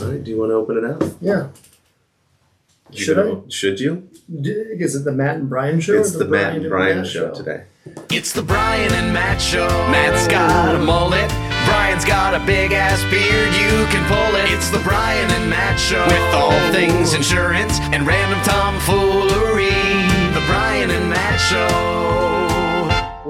All right, do you want to open it up? Yeah. You Should know- Should you? D- Is it the Matt and Brian show? It's or the Matt and Brian Matt show today. It's the Brian and Matt Show. Matt's got a mullet. Brian's got a big ass beard. You can pull it. It's the Brian and Matt Show. With all things insurance and random tomfoolery. The Brian and Matt Show.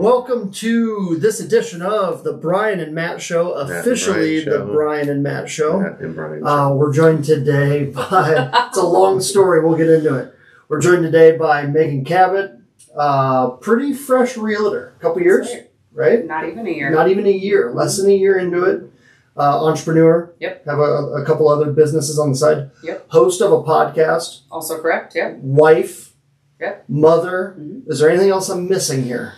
Welcome to this edition of the Brian and Matt show, and officially Brian the show. Brian and Matt show. Matt and Brian. Uh, we're joined today by, it's a long story, we'll get into it. We're joined today by Meghyn Cabot, uh, pretty fresh realtor, couple years, right? Not even a year. Not even a year, less than a year into it. Uh, entrepreneur. Yep. Have a, a couple other businesses on the side. Yep. Host of a podcast. also correct. Yep. Wife. Yep. Mother. Mhm. Is there anything else I'm missing here?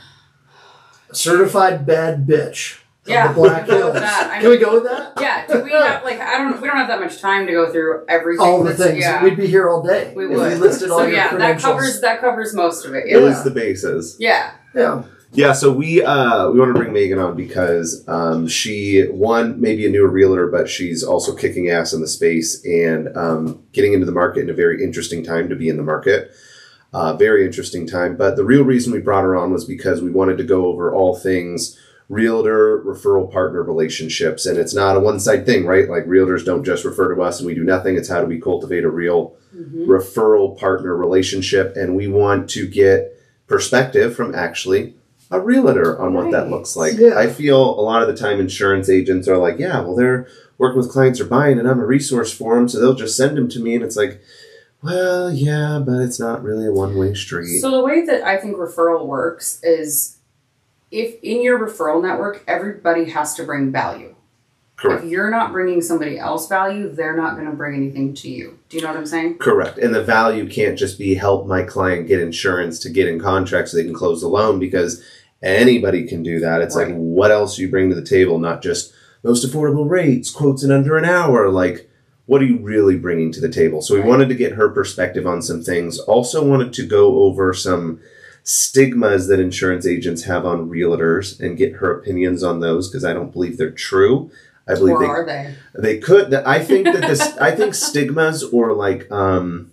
Certified bad bitch. Yeah, The Black can Hills. with that. I Can we go with that? Yeah. Do we have like I don't we don't have that much time to go through everything. All the that's- things. Yeah. We'd be here all day. we if would. we listed all so your yeah, that credentials. covers that covers most of it. it Yeah. was the bases. Yeah. Yeah. Yeah, so we uh, we want to bring Meghyn on because um, she one maybe a newer realtor, but she's also kicking ass in the space and um, getting into the market in a very interesting time to be in the market. Uh, very interesting time. But the real reason we brought her on was because we wanted to go over all things realtor referral partner relationships, and it's not a one side thing, right? Like realtors don't just refer to us and we do nothing. It's how do we cultivate a real Mhm. referral partner relationship, and we want to get perspective from actually a realtor on what that looks like. Yeah. I feel a lot of the time insurance agents are like, yeah, well, they're working with clients or buying, and I'm a resource for them, so they'll just send them to me, and it's like, well, yeah, but it's not really a one way street. So the way that I think referral works is if in your referral network everybody has to bring value. Correct. If you're not bringing somebody else value, they're not going to bring anything to you. Do you know what I'm saying? Correct. And the value can't just be help my client get insurance to get in contract so they can close the loan because anybody can do that. It's like what else you bring to the table, not just most affordable rates, quotes in under an hour. Like, what are you really bringing to the table? So we Right. wanted to get her perspective on some things. Also wanted to go over some stigmas that insurance agents have on realtors and get her opinions on those because I don't believe they're true. I believe Or they are they? they could. I think that this. I think stigmas or like um,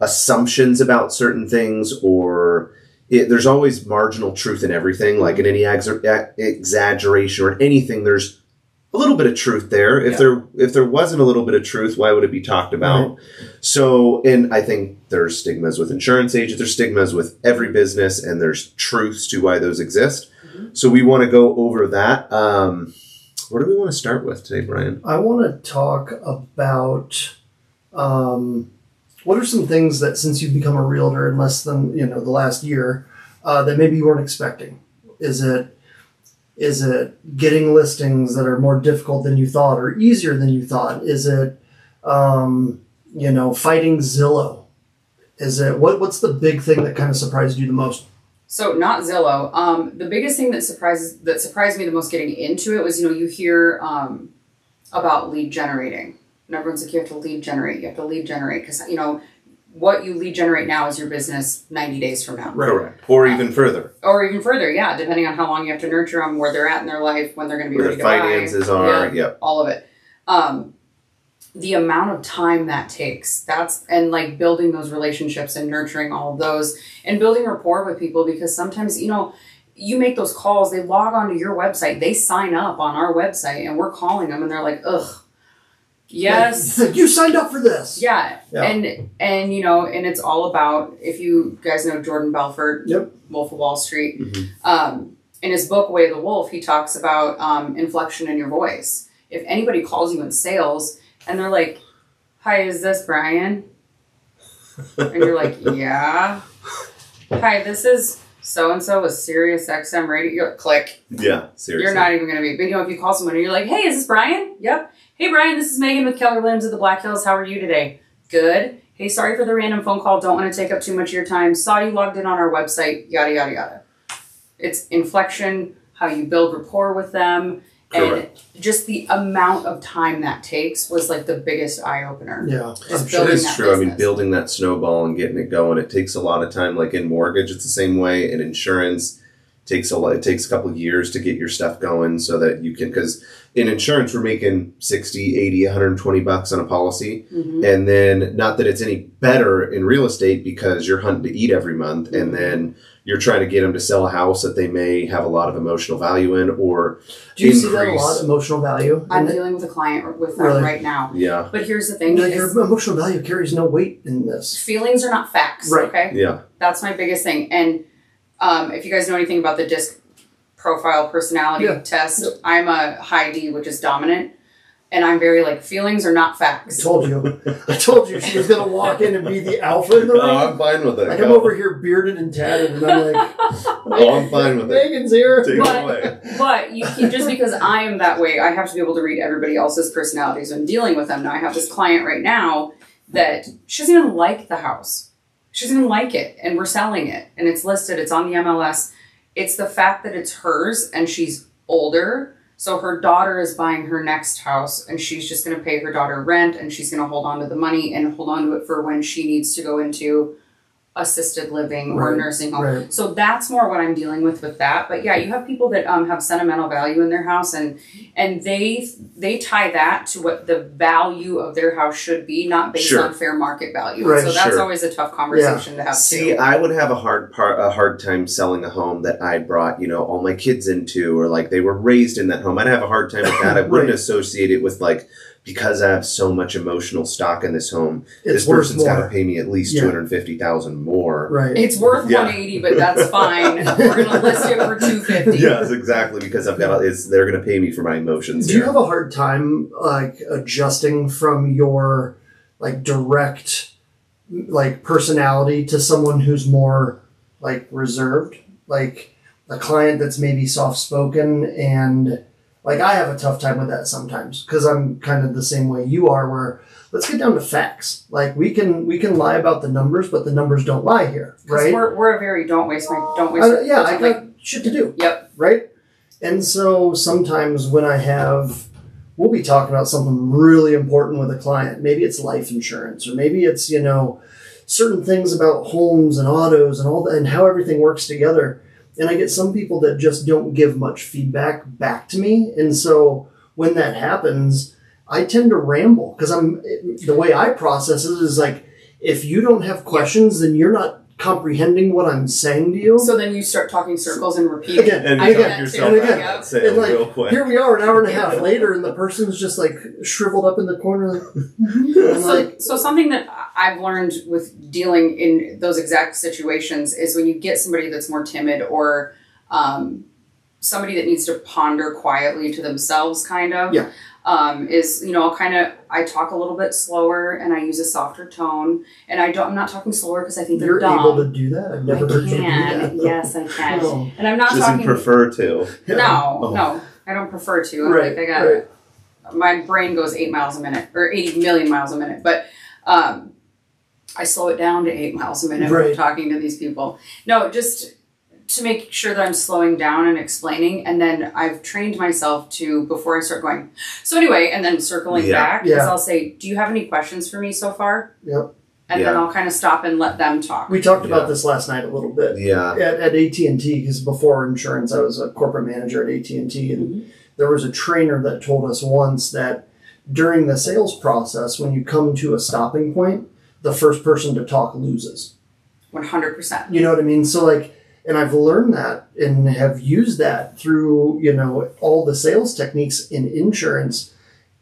assumptions about certain things, or it, there's always marginal truth in everything. Like in any exa- exaggeration or anything, there's a little bit of truth there. If Yeah. there if there wasn't a little bit of truth, why would it be talked about? So, and I think there's stigmas with insurance agents. There's stigmas with every business, and there's truths to why those exist. So we want to go over that. Um, where do we want to start with today, Brian? I want to talk about um, what are some things that since you've become a realtor in less than you know the last year uh, that maybe you weren't expecting. Is it is it getting listings that are more difficult than you thought or easier than you thought? Is it um, you know fighting Zillow? Is it what what's the big thing that kind of surprised you the most? So not Zillow. Um, the biggest thing that surprises that surprised me the most getting into it was you know you hear um, about lead generating, and everyone's like you have to lead generate, you have to lead generate because you know what you lead generate now is your business ninety days from now, Correct. Or even further. or even further. Yeah, depending on how long you have to nurture them, where they're at in their life, when they're going to be Where ready to buy. finances are. Yep. all of it. Um, the amount of time that takes that's and like building those relationships and nurturing all of those and building rapport with people because sometimes you know you make those calls they log onto your website they sign up on our website and we're calling them and they're like ugh yes Like, you signed up for this. yeah. Yeah. and and you know and it's all about if you guys know jordan belfort Yep. wolf of wall street Mhm. um, in his book way of the wolf he talks about um, inflection in your voice if anybody calls you in sales and they're like hi is this brian and you're like yeah hi this is so and so with Sirius XM radio. You're like, click. Yeah. Seriously. You're not even gonna be. But you know, if you call someone and you're like, "Hey, is this Brian?" Yep. Hey, Brian, this is Meghyn with Keller Williams at the Black Hills. How are you today? Good. Hey, sorry for the random phone call. Don't want to take up too much of your time. Saw you logged in on our website. Yada yada yada. It's inflection, how you build rapport with them, Correct. and just the amount of time that takes was like the biggest eye opener. Yeah, Just I'm sure. It building is that true. I mean, business. building that snowball and getting it going, it takes a lot of time. Like in mortgage, it's the same way. In insurance, takes a lot. It takes a couple of years to get your stuff going so that you can. Because in insurance we're making 60 80 120 bucks on a policy Mhm. and then not that it's any better in real estate because you're hunting to eat every month Mm-hmm. and then you're trying to get them to sell a house that they may have a lot of emotional value in or Do you see that a lot of Emotional value. I'm And dealing with a client with that Really? right now. yeah But here's the thing: like, your emotional value carries no weight in this. feelings are not facts. Right. Okay. yeah That's my biggest thing. And um, if you guys know anything about the disc profile personality Yeah. test, Yep. I'm a high D, which is dominant. And I'm very like feelings are not facts. I facts. told you. I told you she was gonna walk in and be the alpha in the room. oh i'm fine with it like I'm over here bearded and tatted, and I'm like, oh i'm fine with it Meghyn's here. take But- it away But you can, just because I am that way, I have to be able to read everybody else's personalities when dealing with them. Now I have this client right now that she doesn't even like the house. She doesn't even like it, and we're selling it, and it's listed. It's on the MLS. It's the fact that it's hers, and she's older. So her daughter is buying her next house, and she's just going to pay her daughter rent, and she's going to hold on to the money and hold on to it for when she needs to go into assisted living or nursing home. right. So that's more what I'm dealing with with that. But yeah, you have people that um, have sentimental value in their house, and and they they tie that to what the value of their house should be, not based Sure. on fair market value. Right, so that's sure. always a tough conversation to have See, too. I would have a hard part, a hard time selling a home that I brought, you know, all my kids into, or like they were raised in that home. I'd have a hard time with that. I wouldn't Right. associate it with like because I have so much emotional stock in this home. It's this person's got to pay me at least Yeah. two hundred fifty thousand more. Right. It's worth Yeah. 180, but that's fine. We're gonna list it for 250. yes, exactly. Because I've got it's they're going to pay me for my emotions. Do you have a hard time like adjusting from your like direct like personality to someone who's more like reserved? Like a client that's maybe soft spoken and like I have a tough time with that sometimes because I'm kind of the same way you are where let's get down to facts. Like we can we can lie about the numbers, but the numbers don't lie here, right? We're, we're a very don't waste my don't waste. I- yeah, I got shit to do Yep. right? And so sometimes when I have, we'll be talking about something really important with a client. Maybe it's life insurance, or maybe it's, you know, certain things about homes and autos and all that, and how everything works together. And I get some people that just don't give much feedback back to me. And so when that happens, I tend to ramble because I'm, the way I process it is like, if you don't have questions, then you're not comprehending what I'm saying to you. So then you start talking circles and repeat. Again, and I you do talk that yourself And again, that sale and like, real quick. Here we are, an hour and a half later, and the person's just like shriveled up in the corner. I'm so, like, so something that I've learned with dealing in those exact situations is when you get somebody that's more timid or um, somebody that needs to ponder quietly to themselves, kind of. Yeah. Um, is you know I'll kind of I talk a little bit slower and I use a softer tone and I don't I'm not talking slower because I think they're you're dumb. able to do that. I've never I heard you do can. that. Yes, I can. Oh. And I'm not Doesn't talking. prefer to. No, Oh. no, I don't prefer to. I'm Right, like I got right. my brain goes eight miles a minute or eighty million miles a minute, but um, I slow it down to eight miles a minute when I'm talking to these people. No, just to make sure that I'm slowing down and explaining, and then I've trained myself to before I start going. So anyway, and then circling Yeah. back, because Yeah. I'll say, "Do you have any questions for me so far?" Yep. And then I'll kind of stop and let them talk. We talked Yeah. about this last night a little bit Yeah. at, at AT and T because before insurance, I was a corporate manager at AT and T, and mm-hmm. there was a trainer that told us once that during the sales process, when you come to a stopping point, the first person to talk loses. One hundred percent. You know what I mean? So like, and I've learned that and have used that through you know all the sales techniques in insurance,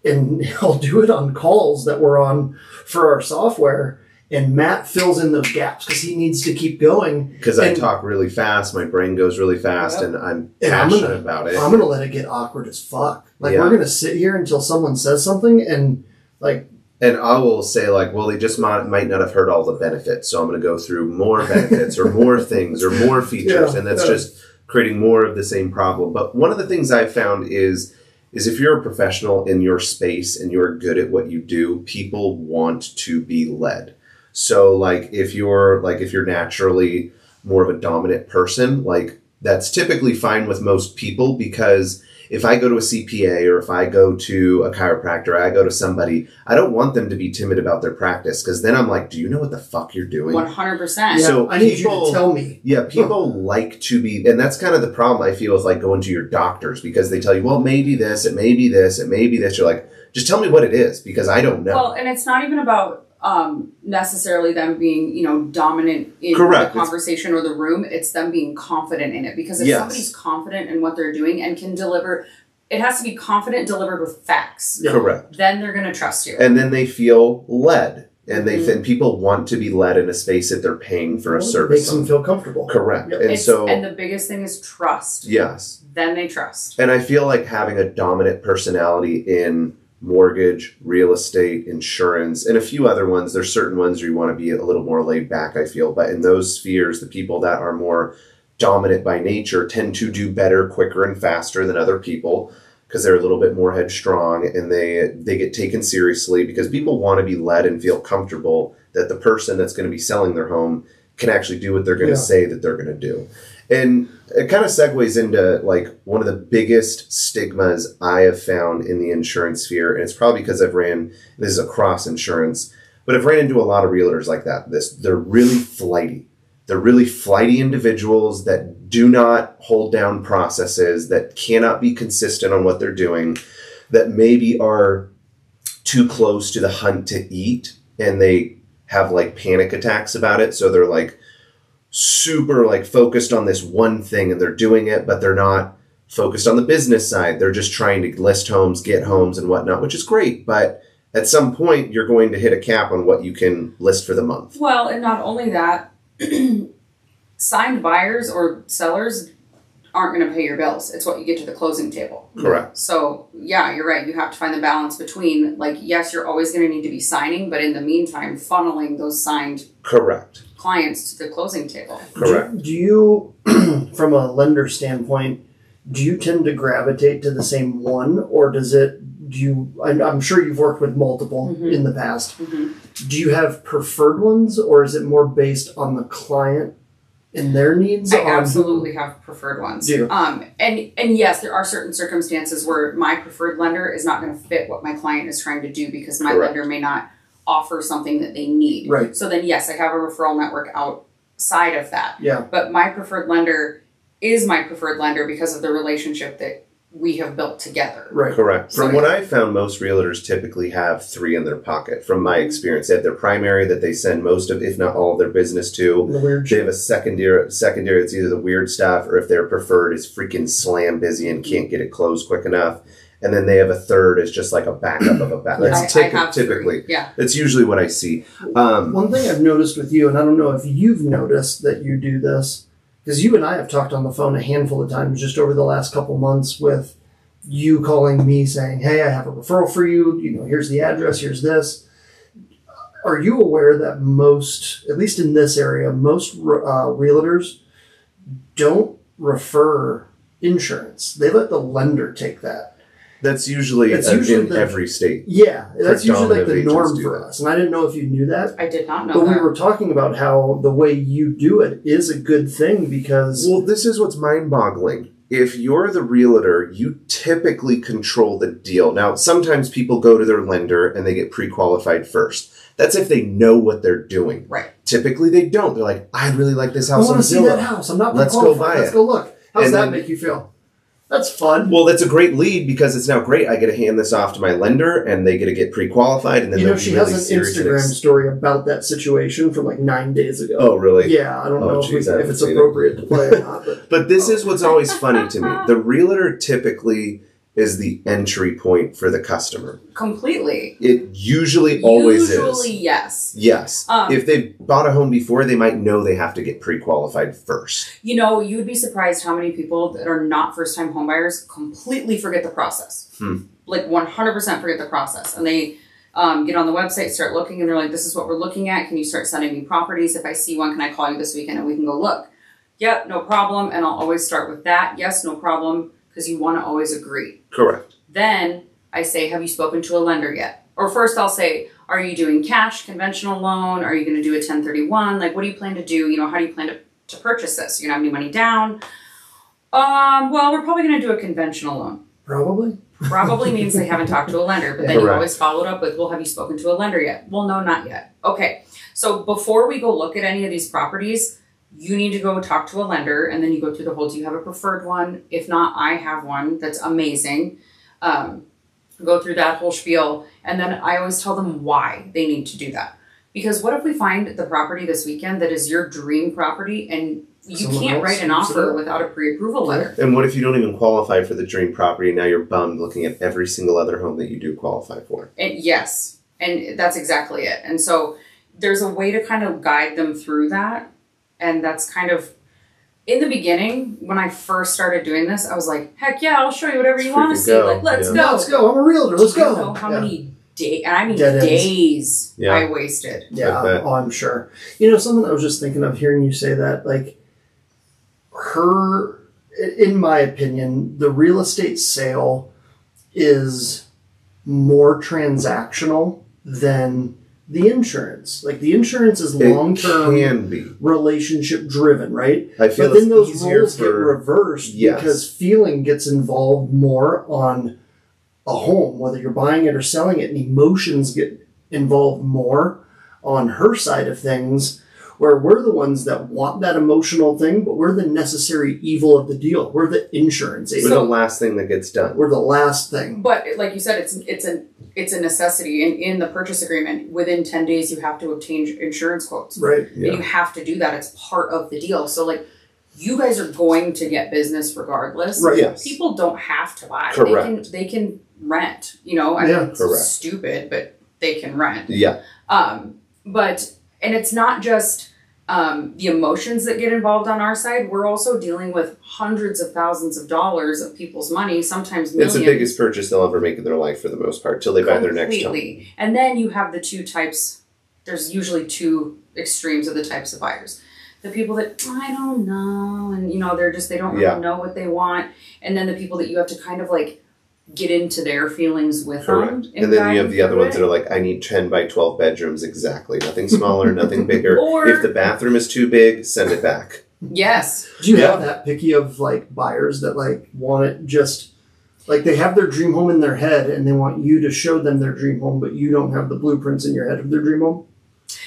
and I'll do it on calls that we're on for our software. And Matt fills in those gaps because he needs to keep going. Because I talk really fast, my brain goes really fast, Yep. and I'm And I'm passionate gonna- about it. I'm gonna let it get awkward as fuck. Like Yeah. we're gonna sit here until someone says something, and like And I will say, like, well, they just might, might not have heard all the benefits, so I'm going to go through more benefits or more things or more features, Yeah, and that's yeah. just creating more of the same problem. But one of the things I've found is is if you're a professional in your space and you're good at what you do, people want to be led. So, like, if you're like if you're naturally more of a dominant person, like that's typically fine with most people because if I go to a CPA or if I go to a chiropractor, I go to somebody, I don't want them to be timid about their practice because then I'm like, do you know what the fuck you're doing? One hundred percent. Yeah, So I need you people- to tell me. Yeah, people like to be, and that's kind of the problem I feel with like going to your doctors because they tell you, well, maybe this, it may be this, it may be this. You're like, just tell me what it is because I don't know. Well, and it's not even about um, necessarily them being, you know, dominant in Correct. the conversation or the room. It's them being confident in it. Because if Yes. somebody's confident in what they're doing and can deliver, it has to be confident delivered with facts. Yeah. Correct. Then they're going to trust you. And then they feel led, and they Mhm. and people want to be led in a space that they're paying for a Well, it service. makes them feel comfortable. Correct. Yep. And It's- so, and the biggest thing is trust. yes. Then they trust. And I feel like having a dominant personality in mortgage, real estate, insurance, and a few other ones, there's certain ones where you want to be a little more laid back, I feel. But in those spheres, the people that are more dominant by nature tend to do better, quicker, and faster than other people because they're a little bit more headstrong and they they get taken seriously because people want to be led and feel comfortable that the person that's going to be selling their home can actually do what they're going to Yeah. say that they're going to do. And it kind of segues into like one of the biggest stigmas I have found in the insurance sphere, and it's probably because I've ran this is across insurance, but I've ran into a lot of realtors like that. This they're really flighty. They're really flighty individuals that do not hold down processes, that cannot be consistent on what they're doing, that maybe are too close to the hunt to eat, and they have like panic attacks about it. So they're like super like focused on this one thing and they're doing it, but they're not focused on the business side. They're just trying to list homes, get homes, and whatnot, which is great. But at some point, you're going to hit a cap on what you can list for the month. Well, and not only that, signed buyers or sellers aren't going to pay your bills. It's what you get to the closing table. Correct. So, yeah, you're right. You have to find the balance between, like, yes, you're always going to need to be signing, but in the meantime, funneling those signed Correct. Clients to the closing table. Correct. Do, do you, from a lender standpoint, do you tend to gravitate to the same one, or does it? Do you? I, I'm sure you've worked with multiple Mhm. in the past. Mhm. Do you have preferred ones, or is it more based on the client and their needs? I on absolutely have preferred ones. Do you? Um, and and yes, there are certain circumstances where my preferred lender is not going to fit what my client is trying to do because my Correct. lender may not offer something that they need. Right. So then, yes, I have a referral network outside of that. Yeah. But my preferred lender is my preferred lender because of the relationship that we have built together. Right. Correct. From So- what I found, most realtors typically have three in their pocket. From my mm-hmm. experience, they have their primary that they send most of, if not all, of their business to. The weird They have a secondary. Secondary that's either the weird stuff, or if their preferred is freaking slam busy and can't get it closed quick enough. And then they have a third as just like a backup of a backup. Yeah. That's I typ- have typically. three. Yeah. That's usually what I see. Um, One thing I've noticed with you, and I don't know if you've noticed that you do this, because you and I have talked on the phone a handful of times just over the last couple months with you calling me saying, Hey, I have a referral for you. You know, here's the address, here's this. Are you aware that most, at least in this area, most uh, realtors don't refer insurance? They let the lender take that. That's usually, It's uh, usually in the- every state. Yeah, that's usually like the norm for us. And I didn't know if you knew that. I did not know But we were talking about how the way you do it is a good thing because Well, this is what's mind-boggling. If you're the realtor, you typically control the deal. Now, sometimes people go to their lender and they get pre-qualified first. That's if they know what they're doing. Right. Typically, they don't. They're like, "I really like this house. I house want to see that house. I'm not Let's go qualified. buy Let's it. go look. How does And that then- make you feel? That's fun. Well, that's a great lead because it's now great. I get to hand this off to my lender, and they get to get pre-qualified, and then you know, she really has an Instagram ex- story about that situation from like nine days ago. Oh, really? Yeah, I don't Oh, know if, we- if it's seen it. appropriate to play or not, but But this is what's always funny to me. The realtor typically is the entry point for the customer. Completely. It usually always is. Usually, yes. Yes. Um, if they've bought a home before, they might know they have to get pre-qualified first. You know, you would be surprised how many people that are not first time homebuyers completely forget the process. Hmm. Like 100% forget the process. And they um, get on the website, start looking, and they're like, this is what we're looking at. Can you start sending me properties? If I see one, can I call you this weekend and we can go look? Yep, no problem. And I'll always start with that. Yes, no problem. Because you want to always agree. Correct. Then I say, have you spoken to a lender yet? Or first I'll say, are you doing cash, conventional loan? Are you going to do a 1031? Like, what do you plan to do? You know, how do you plan to, to purchase this? You're going to have any money down? Um, well, we're probably going to do a conventional loan. Probably. probably means they haven't talked to a lender, but then you always follow it up with, well, have you spoken to a lender yet? Well, no, not yet. Okay. So before we go look at any of these properties, you need to go talk to a lender and then you go through the whole, do you have a preferred one? If not, I have one that's amazing. Um, go through that whole spiel. And then I always tell them why they need to do that. Because what if we find the property this weekend that is your dream property and you Someone can't write an offer without a pre-approval letter? And what if you don't even qualify for the dream property? Now you're bummed looking at every single other home that you do qualify for. And yes, and that's exactly it. And so there's a way to kind of guide them through that. And that's kind of in the beginning when I first started doing this, I was like, heck yeah, I'll show you whatever you Let's want to see. go. Like, let's Yeah. go. Yeah, let's go. I'm a realtor. Let's Do you go. know how Yeah. many days, and I mean Dead days, Yeah. I wasted. Yeah, I bet. oh, I'm sure. You know, something I was just thinking of hearing you say that, like, her, in my opinion, the real estate sale is more transactional than the insurance. Like, the insurance is long term relationship driven, right? I feel But then those roles get for reversed Yes. because feeling gets involved more on a home, whether you're buying it or selling it, and emotions get involved more on her side of things, where we're the ones that want that emotional thing, but we're the necessary evil of the deal. We're the insurance we're the last thing that gets done. we're the last thing. But like you said, it's it's a it's a necessity. In in the purchase agreement, within ten days, you have to obtain insurance quotes. Right. Yeah. you have to do that. It's part of the deal. So like you guys are going to get business regardless. Right. Yes. People don't have to buy. Correct. They can they can rent. You know, I Yeah. mean it's Correct. stupid, but they can rent. Yeah. Um, but and it's not just um, the emotions that get involved on our side. We're also dealing with hundreds of thousands of dollars of people's money, sometimes It's the biggest purchase they'll ever make in their life for the most part, till they buy their next home. Completely. And then you have the two types. There's usually two extremes of the types of buyers. The people that I don't know, and you know they're just they don't really Yeah. know what they want, and then the people that you have to kind of like get into their feelings with Correct. them. And then you have the other through ones that are like, I need 10 by 12 bedrooms exactly. Nothing smaller, nothing bigger. Or- if the bathroom is too big, send it back. yes, Do you Yeah. have that picky of like buyers that like want it just like they have their dream home in their head and they want you to show them their dream home, but you don't have the blueprints in your head of their dream home?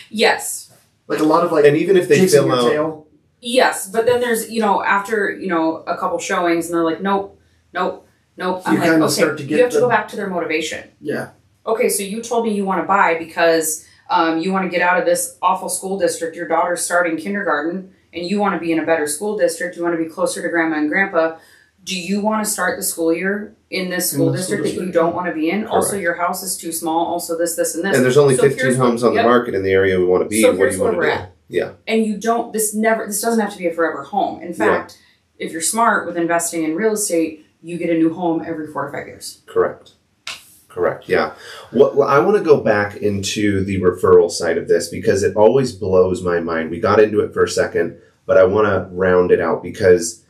yes, Like a lot of like And even if they chasing fill out, tail. yes. But then there's you know after you know a couple showings, and they're like, nope, nope, nope. I'm You like, kinda okay, start to get you have to the- go back to their motivation. Yeah. okay, so you told me you want to buy because um, you want to get out of this awful school district. Your daughter's starting kindergarten, and you want to be in a better school district. You want to be closer to grandma and grandpa. Do you want to start the school year in this school the district school that you don't want to be in? Also, your house is too small. Also, this, this, and this. and there's only So 15 here's what- homes on yep. the market in the area we want to be, So what do here's you where want to we're do? at. Yeah. and you don't. This never. This doesn't have to be a forever home. In fact, if you're smart with investing in real estate, you get a new home every four to five years. Correct. Correct. Yeah. What well, I want to go back into the referral side of this because it always blows my mind. We got into it for a second, but I want to round it out because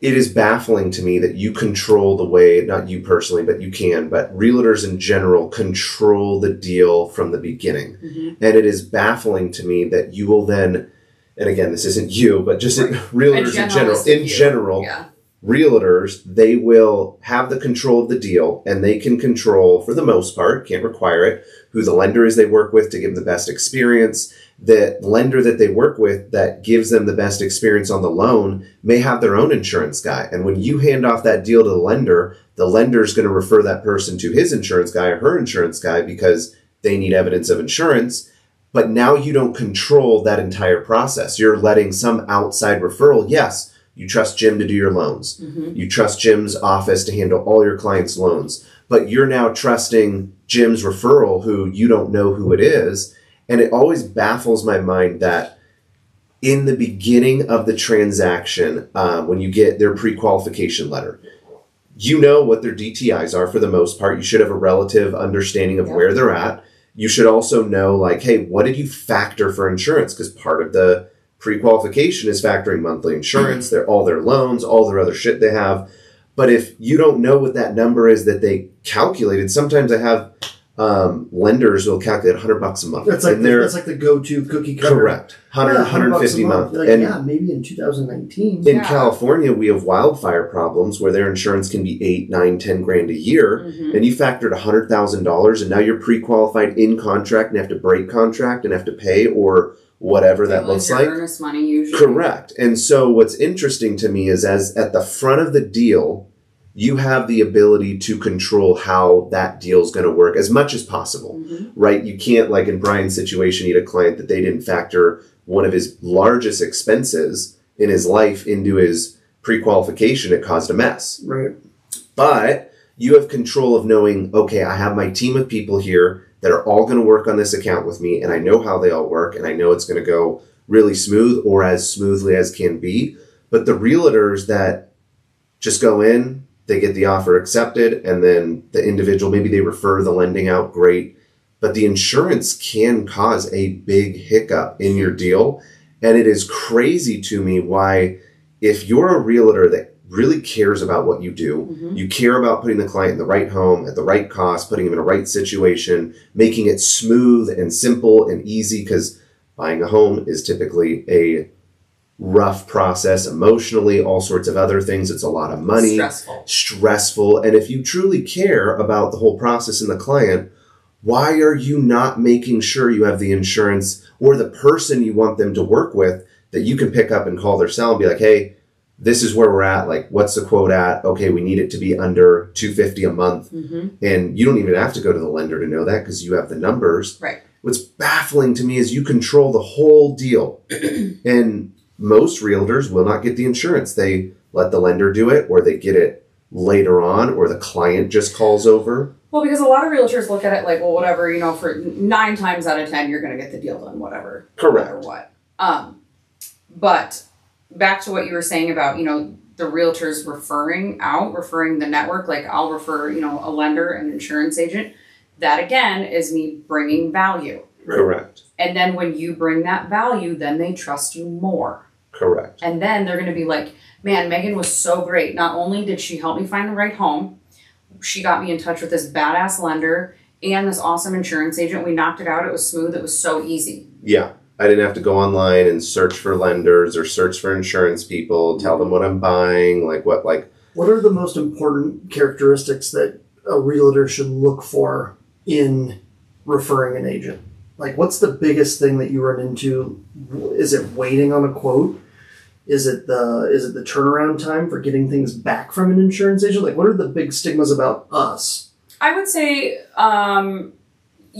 it is baffling to me that you control the way, not you personally, but you can, but realtors in general control the deal from the beginning. Mm-hmm. And it is baffling to me that you will then, and again, this isn't you, but just in, realtors in general, generalistic in general, Yeah. Realtors, they will have the control of the deal and they can control, for the most part, can't require it, who the lender is they work with to give them the best experience. The lender that they work with that gives them the best experience on the loan may have their own insurance guy. And when you hand off that deal to the lender, the lender is going to refer that person to his insurance guy or her insurance guy because they need evidence of insurance. But now you don't control that entire process. You're letting some outside referral, yes, you trust Jim to do your loans. Mm-hmm. You trust Jim's office to handle all your clients' loans. But you're now trusting Jim's referral, who you don't know who it is. And it always baffles my mind that in the beginning of the transaction, um, when you get their pre qualification letter, you know what their DTIs are for the most part. You should have a relative understanding of Yeah. where they're at. You should also know, like, hey, what did you factor for insurance? Because part of the pre-qualification is factoring monthly insurance, their all their loans, all their other shit they have. But if you don't know what that number is that they calculated, sometimes I have um, lenders will calculate 100 bucks a month. That's like and the, that's like the go-to cookie cutter. correct. 100, Yeah, 150 a a month. Like, and yeah, maybe in 2019. in Yeah. California, we have wildfire problems where their insurance can be eight, nine, ten grand a year. Mhm. And you factored $100,000 and now you're pre qualified in contract and have to break contract and have to pay or whatever that looks like. earnest money usually. Correct. And so what's interesting to me is as at the front of the deal, you have the ability to control how that deal is going to work as much as possible. Mhm. Right? You can't like in Brian's situation, he had a client that they didn't factor one of his largest expenses in his life into his pre-qualification, it caused a mess. Right. But you have control of knowing, okay, I have my team of people here that are all going to work on this account with me, and I know how they all work, and I know it's going to go really smooth or as smoothly as can be. But the realtors that just go in, they get the offer accepted, and then the individual, maybe they refer the lending out, great. But the insurance can cause a big hiccup in your deal. And it is crazy to me why, if you're a realtor that really cares about what you do, Mhm. you care about putting the client in the right home at the right cost, putting them in a right situation, making it smooth and simple and easy because buying a home is typically a rough process emotionally, all sorts of other things. It's a lot of money, Stressful. stressful. And if you truly care about the whole process and the client, why are you not making sure you have the insurance or the person you want them to work with that you can pick up and call their cell and be like, hey, this is where we're at. Like, what's the quote at? Okay, we need it to be under 250 a month. hmm And you don't even have to go to the lender to know that because you have the numbers. Right. What's baffling to me is you control the whole deal. and most realtors will not get the insurance. They let the lender do it or they get it later on or the client just calls over. Well, because a lot of realtors look at it like, well, whatever, you know, for nine times out of ten, you're going to get the deal done, whatever. Correct. No matter what. Um, but back to what you were saying about, you know, the realtors referring out, referring the network, like I'll refer, you know, a lender, an insurance agent. That again is me bringing value. Correct. And then when you bring that value, then they trust you more. Correct. And then they're going to be like, man, Meghyn was so great. Not only did she help me find the right home, she got me in touch with this badass lender and this awesome insurance agent. We knocked it out. It was smooth. It was so easy. Yeah. I didn't have to go online and search for lenders or search for insurance people, tell them what I'm buying, like what like What are the most important characteristics that a realtor should look for in referring an agent? Like, what's the biggest thing that you run into? Is it waiting on a quote? Is it the is it the turnaround time for getting things back from an insurance agent? Like, what are the big stigmas about us? I would say, um,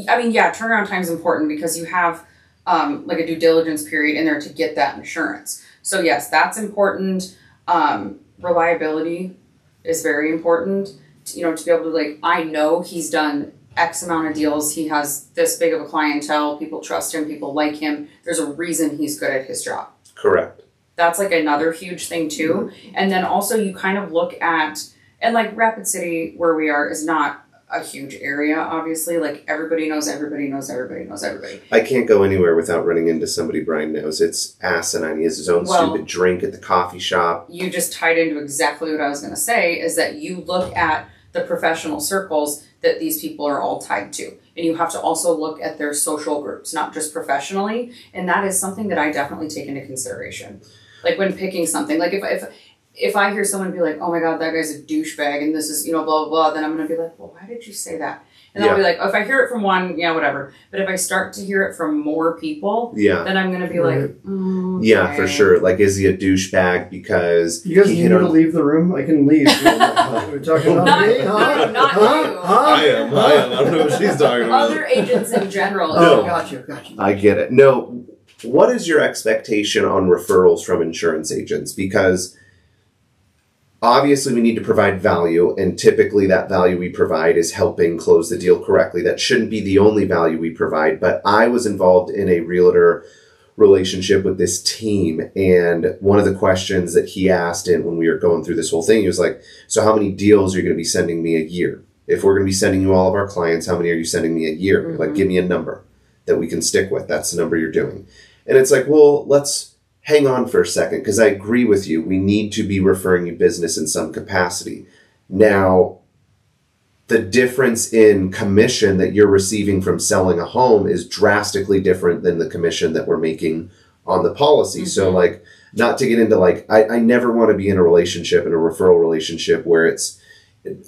I mean, yeah, turnaround time is important because you have um, like a due diligence period in there to get that insurance. So yes, that's important. Um, reliability is very important. You know, to be able to like, I know he's done X amount of deals. He has this big of a clientele. People trust him. People like him. There's a reason he's good at his job correct. that's like another huge thing too. And then also you kind of look at and like Rapid City where we are is not a huge area obviously like everybody knows everybody knows everybody knows everybody. I can't go anywhere without running into somebody Brian knows. It's asinine. He has his own Well- stupid drink at the coffee shop. You just tied into exactly what I was going to say is that you look at the professional circles that these people are all tied to. And you have to also look at their social groups, not just professionally. And that is something that I definitely take into consideration. Like when picking something, like if, if, if I hear someone be like, oh my God, that guy's a douchebag and this is, you know, blah, blah, blah, then I'm going to be like, well, why did you say that? And I'll be like, oh, if I hear it from one, yeah, whatever. But if I start to hear it from more people, Yeah. then I'm going to be Right. like, mm, Yeah, for sure. Like, is he a douchebag because You guys need me to leave the room. I can leave. We're talking about Not- me, huh? no, not huh? you. Huh? I am, I am. I don't know what she's talking about. Other agents in general. Oh, No. got you, got you. I get it. No, what is your expectation on referrals from insurance agents? Because obviously we need to provide value, and typically that value we provide is helping close the deal correctly. That shouldn't be the only value we provide, but I was involved in a realtor relationship with this team and one of the questions that he asked and when we were going through this whole thing he was like so how many deals are you going to be sending me a year if we're going to be sending you all of our clients how many are you sending me a year like Mhm. give me a number that we can stick with. That's the number you're doing. And it's like, well, let's hang on for a second because I agree with you. We need to be referring you business in some capacity. Now, the difference in commission that you're receiving from selling a home is drastically different than the commission that we're making on the policy. So, like, not to get into like, I, I never want to be in a relationship, in a referral relationship where it's,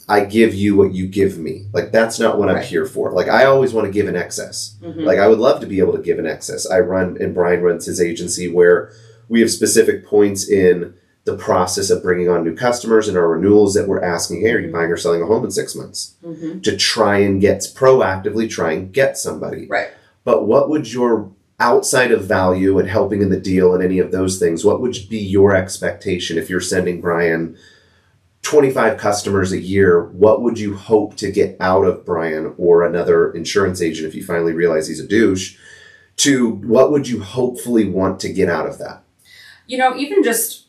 I give you what you give me. Like, that's not what I'm here for. Like, I always want to give in excess. Mhm. Like, I would love to be able to give in excess. I run, and Brian runs his agency where we have specific points in the process of bringing on new customers and our renewals that we're asking, hey, are you buying or selling a home in six months? Mhm. To try and get proactively try and get somebody. Right. But what would your outside of value and helping in the deal and any of those things, what would be your expectation if you're sending Brian 25 customers a year? What would you hope to get out of Brian or another insurance agent if you finally realize he's a douche? To what would you hopefully want to get out of that? You know, even just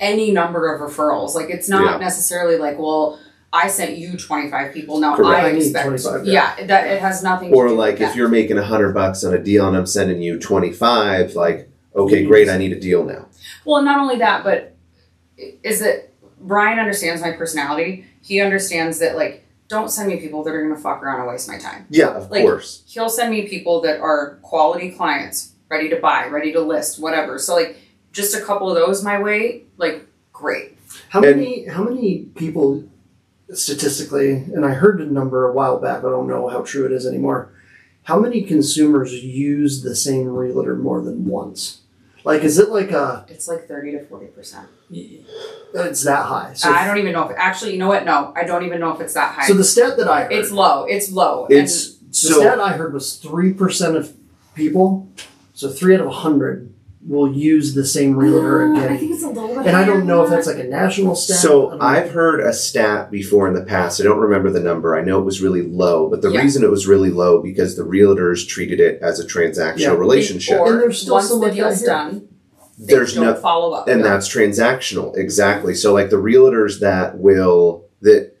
any number of referrals. Like it's not Yeah. necessarily like, well, I sent you 25 people. Now Correct. I I need expect. 25, yeah. that it has nothing to Or do like with if that. you're making a hundred bucks on a deal and I'm sending you 25, like, okay, great, I need a deal now. Well, not only that, but is that Brian understands my personality. He understands that like don't send me people that are gonna fuck around and waste my time. Yeah, of Like- course. He'll send me people that are quality clients, ready to buy, ready to list, whatever. So like just a couple of those my way, like great. How And- many how many people statistically, and I heard a number a while back, I don't know how true it is anymore. How many consumers use the same realtor more than once? Like, is it like a? It's like thirty to forty percent. It's that high. So, I don't even know if actually, you know what? No, I don't even know if it's that high. so the stat that I heard, it's low. It's low. It's the so stat I heard was three percent of people, so three out of a hundred, will use the same realtor and, Uh, I again. think it's a little bit. And I don't know if that's like a national stat. So don't know. I've heard a stat before in the past. I don't remember the number. I know it was really low, but the Yeah. reason it was really low because the realtors treated it as a transactional Yeah. relationship. Or And there's still once some the deal's done, they There's don't no follow up. and that's transactional exactly. So like the realtors that will that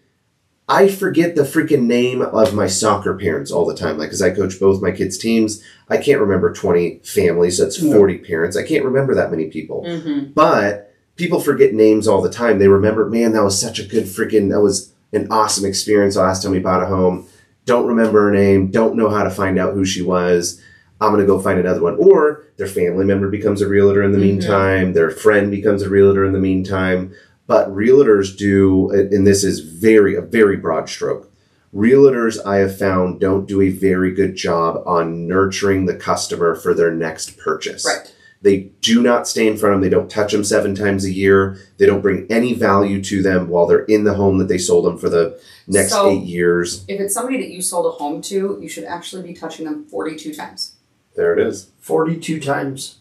I forget the freaking name of my soccer parents all the time. Like, because I coach both my kids' teams, I can't remember twenty families. That's Yeah. forty parents. I can't remember that many people. Mhm. But people forget names all the time. They remember, man, that was such a good freaking, that was an awesome experience last time we bought a home. Don't remember her name. Don't know how to find out who she was. I'm going to go find another one. Or their family member becomes a realtor in the Mhm. meantime. Their friend becomes a realtor in the meantime. But realtors do, and this is very, a very broad stroke. Realtors, I have found, don't do a very good job on nurturing the customer for their next purchase. Right. They do not stay in front of them. They don't touch them seven times a year. They don't bring any value to them while they're in the home that they sold them for the next So- eight years. If it's somebody that you sold a home to, you should actually be touching them 42 times. There it is. forty-two times.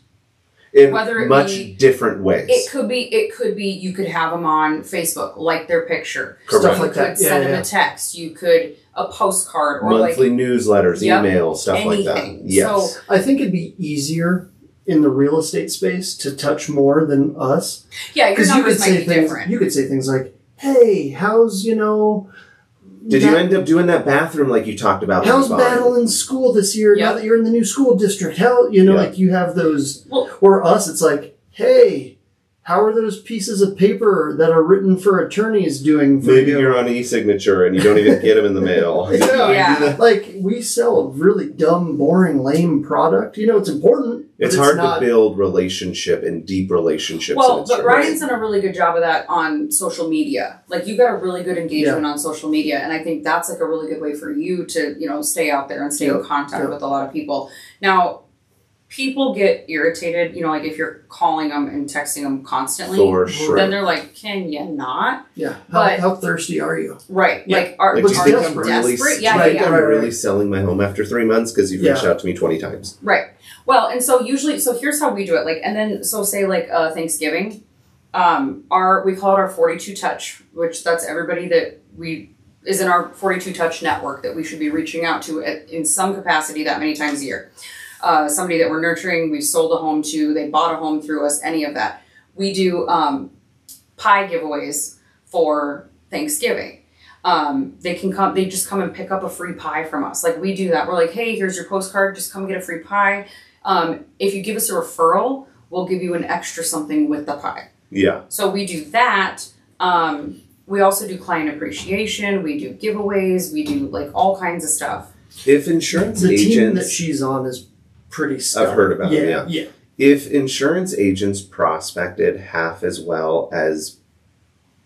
In Whether it much be- different ways. It could be. It could be. You could have them on Facebook, like their picture. Correct. Stuff You like could that. Yeah, send yeah. them a text. You could a postcard or Monthly like newsletters, Yep. emails, stuff like that. anything. Yes. So I think it'd be easier in the real estate space to touch more than us yeah, your because you could numbers might say be things. different. You could say things like, "Hey, how's you know?" Did you end up doing that bathroom like you talked about? How's when you battle in school this year? Now that you're in the new school district, how you know, Yeah. like you have those. Well- or us, it's like, hey, how are those pieces of paper that are written for attorneys doing for Maybe you? you're on e-signature and you don't even get them in the mail. Yeah. Yeah. Like we sell a really dumb, boring, lame product. You know, it's important. but It's hard not, to build relationship and deep relationships. Well, in but insurance. Ryan's done a really good job of that on social media. Like you got a really good engagement on social media, and I think that's like a really good way for you to you know stay out there and stay in contact yep. with a lot of people. Now, people get irritated. You know, like if you're calling them and texting them constantly, For sure. then they're like, "Can you not?" Yeah. How, But- how thirsty are you? Right? Yeah. Like, are, Like, Which do you are think I'm desperate. really, desperate? do Yeah, you yeah, think yeah. I'm Right, right, really selling my home after three months because you've Yeah. reached out to me 20 times? Right. Well, and so usually, so here's how we do it. Like, and then so say like uh, Thanksgiving, um, our we call it our 42 touch, which that's everybody that we is in our 42 touch network that we should be reaching out to at, in some capacity that many times a year. Uh, somebody that we're nurturing, we've sold a home to, they bought a home through us, any of that. We do um, pie giveaways for Thanksgiving. Um, they can come, they just come and pick up a free pie from us. Like we do that. We're like, hey, here's your postcard, just come get a free pie. Um, if you give us a referral, we'll give you an extra something with the pie. Yeah. So we do that. Um, we also do client appreciation. We do giveaways. We do like all kinds of stuff. If insurance The team that she's on is pretty. Stellar. I've heard about yeah, it, yeah. yeah. if insurance agents prospected half as well as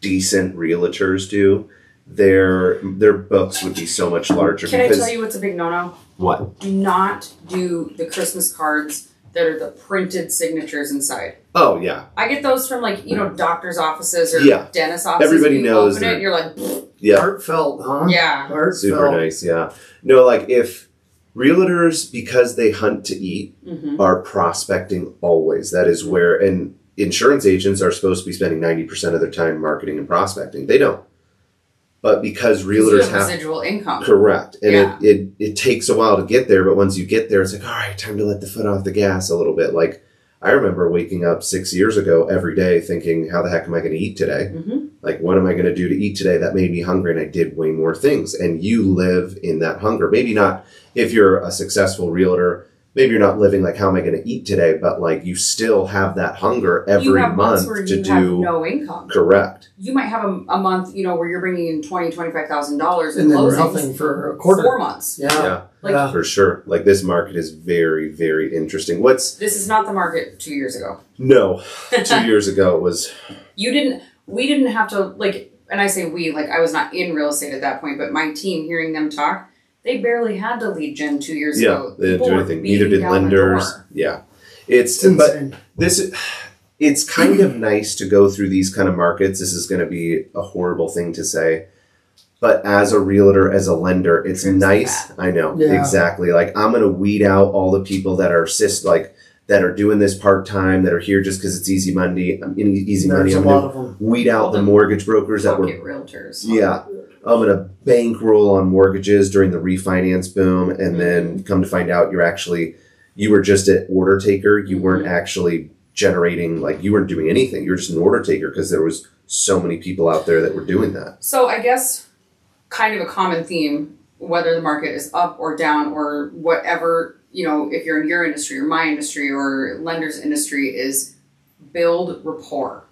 decent realtors do, their their books would be so much larger Can I because tell you what's a big no no? what? Do not do the Christmas cards that are the printed signatures inside. Oh yeah, I get those from like you know doctors' offices or Yeah. dentist offices. Everybody you knows Open it, you're like, "Pfft." yeah. Heartfelt, huh? yeah. Heartfelt. Super nice, yeah. No, like if realtors, because they hunt to eat, hmm are prospecting always. That is where, and insurance agents are supposed to be spending 90% of their time marketing and prospecting. They don't. But because realtors have have. residual income. Correct. And Yeah. it, it, it takes a while to get there, but once you get there, it's like, all right, time to let the foot off the gas a little bit. Like, I remember waking up six years ago every day thinking, how the heck am I going to eat today? hmm Like, what am I going to do to eat today? That made me hungry, and I did way more things. And you live in that hunger. Maybe not if you're a successful realtor. Maybe you're not living like, how am I going to eat today? But like, you still have that hunger you every have month where to you have do no income. correct. You might have a, a month, you know, where you're bringing in twenty, twenty-five thousand dollars in And then closings. nothing for a quarter. Four months. Yeah. Yeah. Like- yeah. For sure. Like, this market is very, very interesting. What's This is not the market two years ago. no? Two years ago it was you didn't we didn't have to like and i say we like i was not in real estate at that point but my team hearing them talk they barely had to lead gen two years yeah. ago They didn't do anything. Neither did lenders. Yeah. It's It's but insane. this it's kind of nice to go through these kind of markets this is going to be a horrible thing to say but as a realtor as a lender it's Trims the nice i know Yeah. exactly like i'm going to weed out all the people that are sis like that are doing this part-time that are here just because it's easy money um, easy money There's a i'm gonna of them. weed out the mortgage brokers that were Pocket realtors yeah. I'm going to bankroll on mortgages during the refinance boom. And then come to find out you're actually, you were just an order taker. You weren't actually generating, like, you weren't doing anything. You're just an order taker because there was so many people out there that were doing that. so i guess kind of a common theme whether the market is up or down or whatever you know if you're in your industry or my industry or lenders industry is build rapport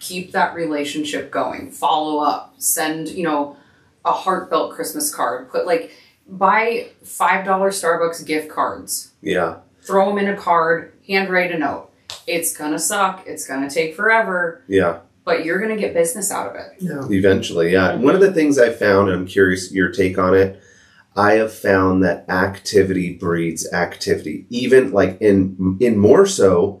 keep that relationship going follow up send you know a heartfelt christmas card put like buy five dollar starbucks gift cards Yeah. throw them in a card handwrite a note it's gonna suck it's gonna take forever Yeah. but you're gonna get business out of it Yeah. Eventually. Yeah. One of the things I found, and I'm curious your take on it, I have found that activity breeds activity. Even like in, in more so,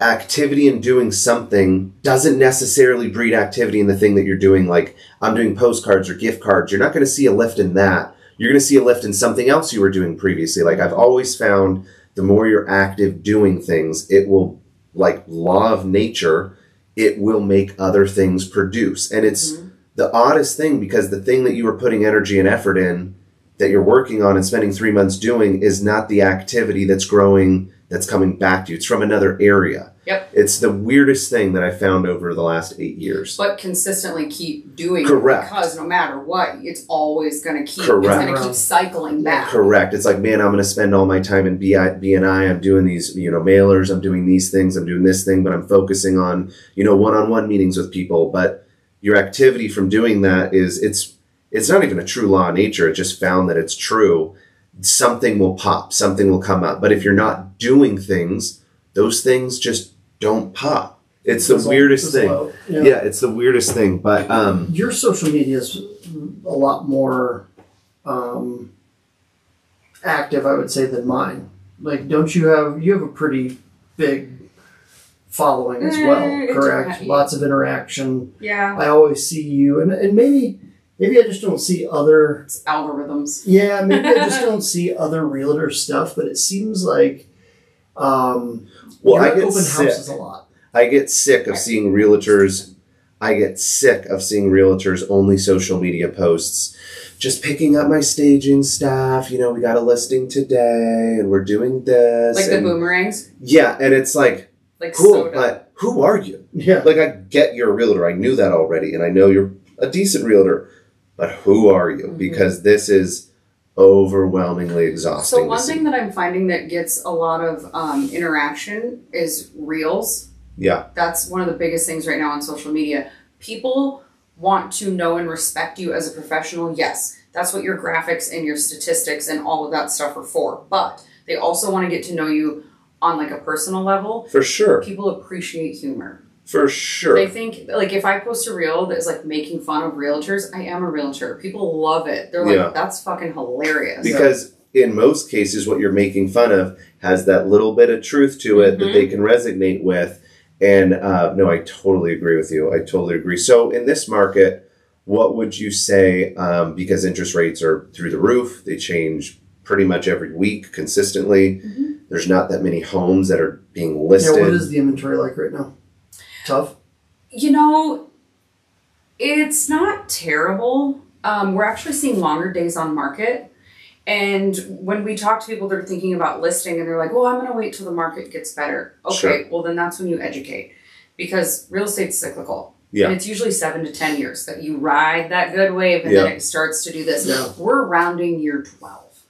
activity in doing something doesn't necessarily breed activity in the thing that you're doing. Like I'm doing postcards or gift cards. You're not going to see a lift in that. You're going to see a lift in something else you were doing previously. Like I've always found the more you're active doing things, it will, like law of nature, it will make other things produce. And it's mm-hmm. the oddest thing because the thing that you were putting energy and effort in that you're working on and spending three months doing is not the activity that's growing that's coming back to you. It's from another area. Yep. It's the weirdest thing that I found over the last eight years. but consistently keep doing Correct. it because no matter what, it's always going to keep Correct. it's going to keep cycling back. Correct. It's like, man, I'm going to spend all my time in BI, BNI. I'm doing these, you know, mailers. I'm doing these things. I'm doing this thing, but I'm focusing on, you know, one-on-one meetings with people. But your activity from doing that is, it's, it's not even a true law of nature. It just found that it's true. Something will pop. Something will come up. But if you're not doing things, those things just don't pop. It's the Fizzle- weirdest thing. out. Yeah. it's the weirdest thing. But um, Your social media is a lot more um, active, I would say, than mine. Like, don't you have you have a pretty big following as Eh, well? it's Correct. Lots of interaction. Yeah, I always see you, and and maybe maybe I just don't see other. it's algorithms. Yeah, maybe I just don't see other realtor stuff, but it seems like um, well, I get open sick. houses a lot. I get sick of seeing realtors. I get sick of seeing realtors only social media posts. Just picking up my staging staff. You know, we got a listing today, and we're doing this. Like the boomerangs, Yeah, and it's like like cool, soda. but who are you? Yeah, Like, I get you're a realtor. I knew that already, and I know you're a decent realtor. But who are you? Mhm. Because this is overwhelmingly exhausting. So one thing that I'm finding that gets a lot of um, interaction is reels. yeah, That's one of the biggest things right now on social media. People want to know and respect you as a professional, yes, that's what your graphics and your statistics and all of that stuff are for. But they also want to get to know you on like a personal level. For sure. People appreciate humor. For sure. They think like if I post a reel that is like making fun of realtors, I am a realtor. People love it. They're like, Yeah. that's fucking hilarious. because in most cases what you're making fun of has that little bit of truth to it that Mhm. they can resonate with and uh, no i totally agree with you i totally agree so in this market what would you say um, because interest rates are through the roof they change pretty much every week consistently Mhm. there's not that many homes that are being listed. Yeah, listed what is the inventory like right now? Tough. You know, it's not terrible. Um, we're actually seeing longer days on market. And when we talk to people that are thinking about listing and they're like, well, I'm going to wait till the market gets better. Okay, Sure. well, then that's when you educate because real estate's cyclical. Yeah. And it's usually seven to 10 years that you ride that good wave and then it starts to do this. Yeah. We're rounding year 12.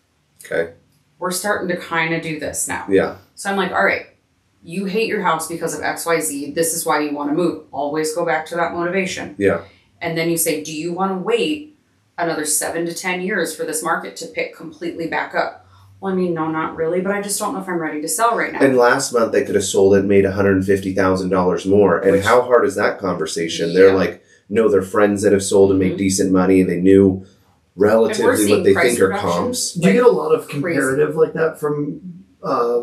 okay We're starting to kind of do this now. yeah So I'm like, all right, you hate your house because of XYZ. This is why you want to move. Always go back to that motivation. yeah And then you say, do you want to wait another seven to 10 years for this market to pick completely back up? Well, I mean, no, not really, but I just don't know if I'm ready to sell right now. and last month they could have sold it and made $150000 more and Which- how hard is that conversation they're Yeah. like know their friends that have sold and made Mhm. decent money and they knew relatively what they think are comps Do you get a lot of crazy. comparative like that from uh,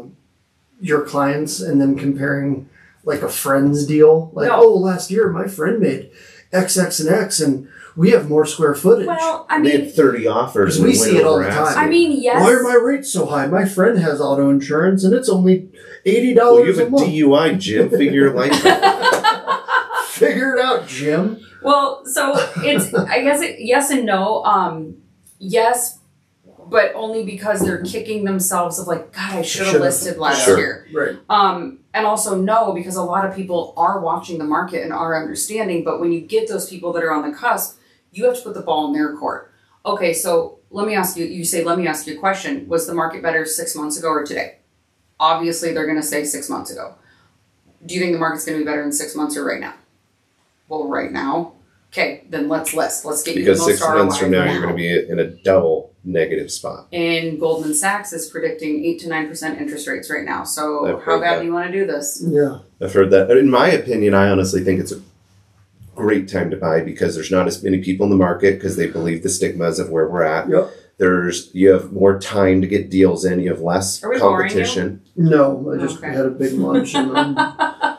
your clients and then comparing like a friend's deal? Like, No. oh, last year my friend made X, X, and X, and we have more square footage. well, I they mean, had 30 offers. 'Cause and we see it all the time. asking. I mean, yes. Why are my rates so high? My friend has auto insurance and it's only eighty well, dollars you have a a month. DUI, Jim. Figure your life out. Figure it out, Jim. Well, so it's I guess it, yes and no. Um, yes, but only because they're kicking themselves of like, God, I should have listed last Sure. year. Right. Um, and also no, because a lot of people are watching the market and are understanding. But when you get those people that are on the cusp, you have to put the ball in their court. Okay, so let me ask you. You say, let me ask you a question. Was the market better six months ago or today? Obviously, they're going to say six months ago. Do you think the market's going to be better in six months or right now? Well, right now. Okay, then let's list. Let's get Because you the most six months ROI from now, you're going to be in a double negative spot. And Goldman Sachs is predicting eight to nine percent interest rates right now. So I've how heard bad that. do you want to do this? Yeah. I've heard that. In my opinion, I honestly think it's a great time to buy because there's not as many people in the market because they believe the stigmas of where we're at. Yep. There's you have more time to get deals in. You have less Are we boring you? competition. No, I just Okay. had a big lunch and then Gosh,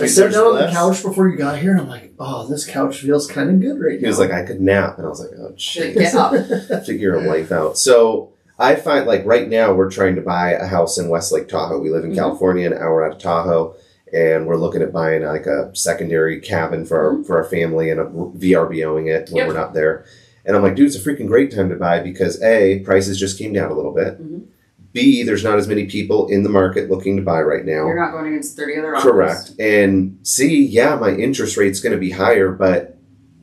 I wait, sat down on the couch before you got here and I'm like, oh, this couch feels kind of good right He now. He was like, I could nap, and I was like, oh Like, shit. Get up. figure a life out. So I find like right now we're trying to buy a house in Westlake Tahoe. We live in Mhm. California, an hour out of Tahoe, and we're looking at buying like a secondary cabin for our, for our family and a VRBOing it when Yep. we're not there. And I'm like, dude, it's a freaking great time to buy because a prices just came down a little bit. Mhm. B there's not as many people in the market looking to buy right now. You're not going against thirty other offers. Correct. And C, yeah, my interest rate's going to be higher, but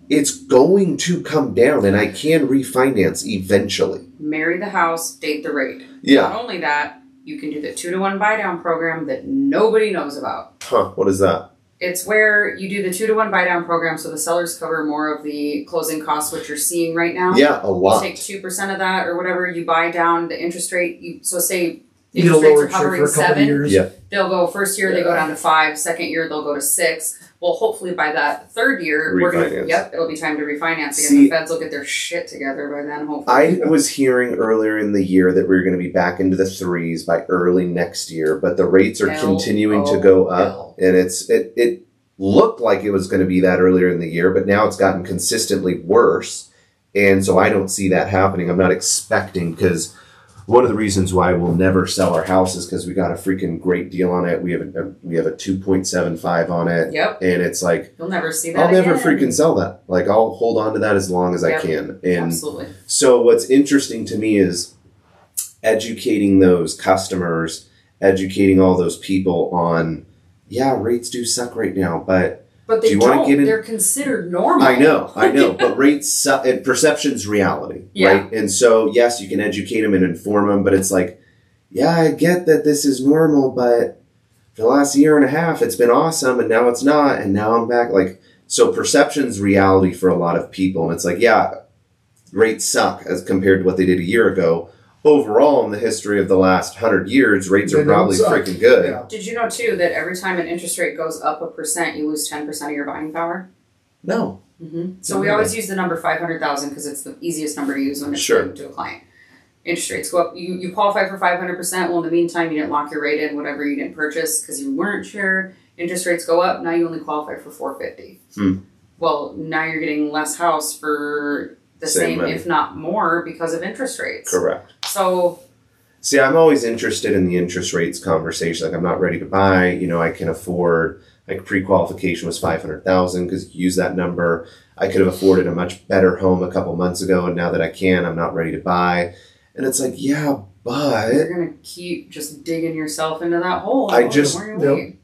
it's going to come down and I can refinance eventually. Marry the house, date the rate. Yeah. Not only that, you can do the two to one buy down program that nobody knows about. Huh, what is that? It's where you do the two to one buy down program so the sellers cover more of the closing costs, which you're seeing right now. Yeah, a You lot. take two percent of that or whatever, you buy down the interest rate. You so say you get a interest rates lower are check for a couple of seven. years. Yeah. They'll go first year they go down to five, second year they'll go to six. Well, hopefully by that third year, we're gonna Refinance. yep, it'll be time to refinance again. See- the feds will get their shit together by then, hopefully. I was hearing earlier in the year that we were going to be back into the threes by early next year, but the rates are L- continuing to go up, L. and it's it it looked like it was going to be that earlier in the year, but now it's gotten consistently worse, and so I don't see that happening. I'm not expecting because one of the reasons why we'll never sell our house is because we got a freaking great deal on it. We have a, we have a two point seven five on it, Yep, and it's like you'll never see that. I'll never again. freaking sell that. Like I'll hold on to that as long as I can, and. Absolutely. So what's interesting to me is educating those customers, educating all those people on, yeah, rates do suck right now, but But they Do you do wanna not get in- They're considered normal. I know, I know, but rates. And perception's reality, Yeah. right? And so yes, you can educate them and inform them, but it's like, yeah, I get that this is normal, but for the last year and a half, it's been awesome, and now it's not, and now I'm back. Like So perception's reality for a lot of people, and it's like, yeah, rates suck as compared to what they did a year ago. Overall, in the history of the last hundred years, rates They are probably freaking good. Yeah. Did you know too that every time an interest rate goes up a percent, you lose ten percent of your buying power? No, Mm-hmm. So we Really? always use the number five hundred thousand because it's the easiest number to use when it's Sure. to a client. Interest rates go up. You you qualify for five hundred percent. Well, in the meantime, you didn't lock your rate in, whatever you didn't purchase because you weren't sure. Interest rates go up. Now you only qualify for four fifty. Hmm. Well, now you're getting less house for the Same same, if not more, because of interest rates. correct. So See, I'm always interested in the interest rates conversation. Like, I'm not ready to buy. You know, I can afford. Like pre-qualification was five hundred thousand because you use that number. I could have afforded a much better home a couple months ago, and now that I can, I'm not ready to buy. And it's like, yeah, but you're gonna keep just digging yourself into that hole. I just- more you Yep. wait.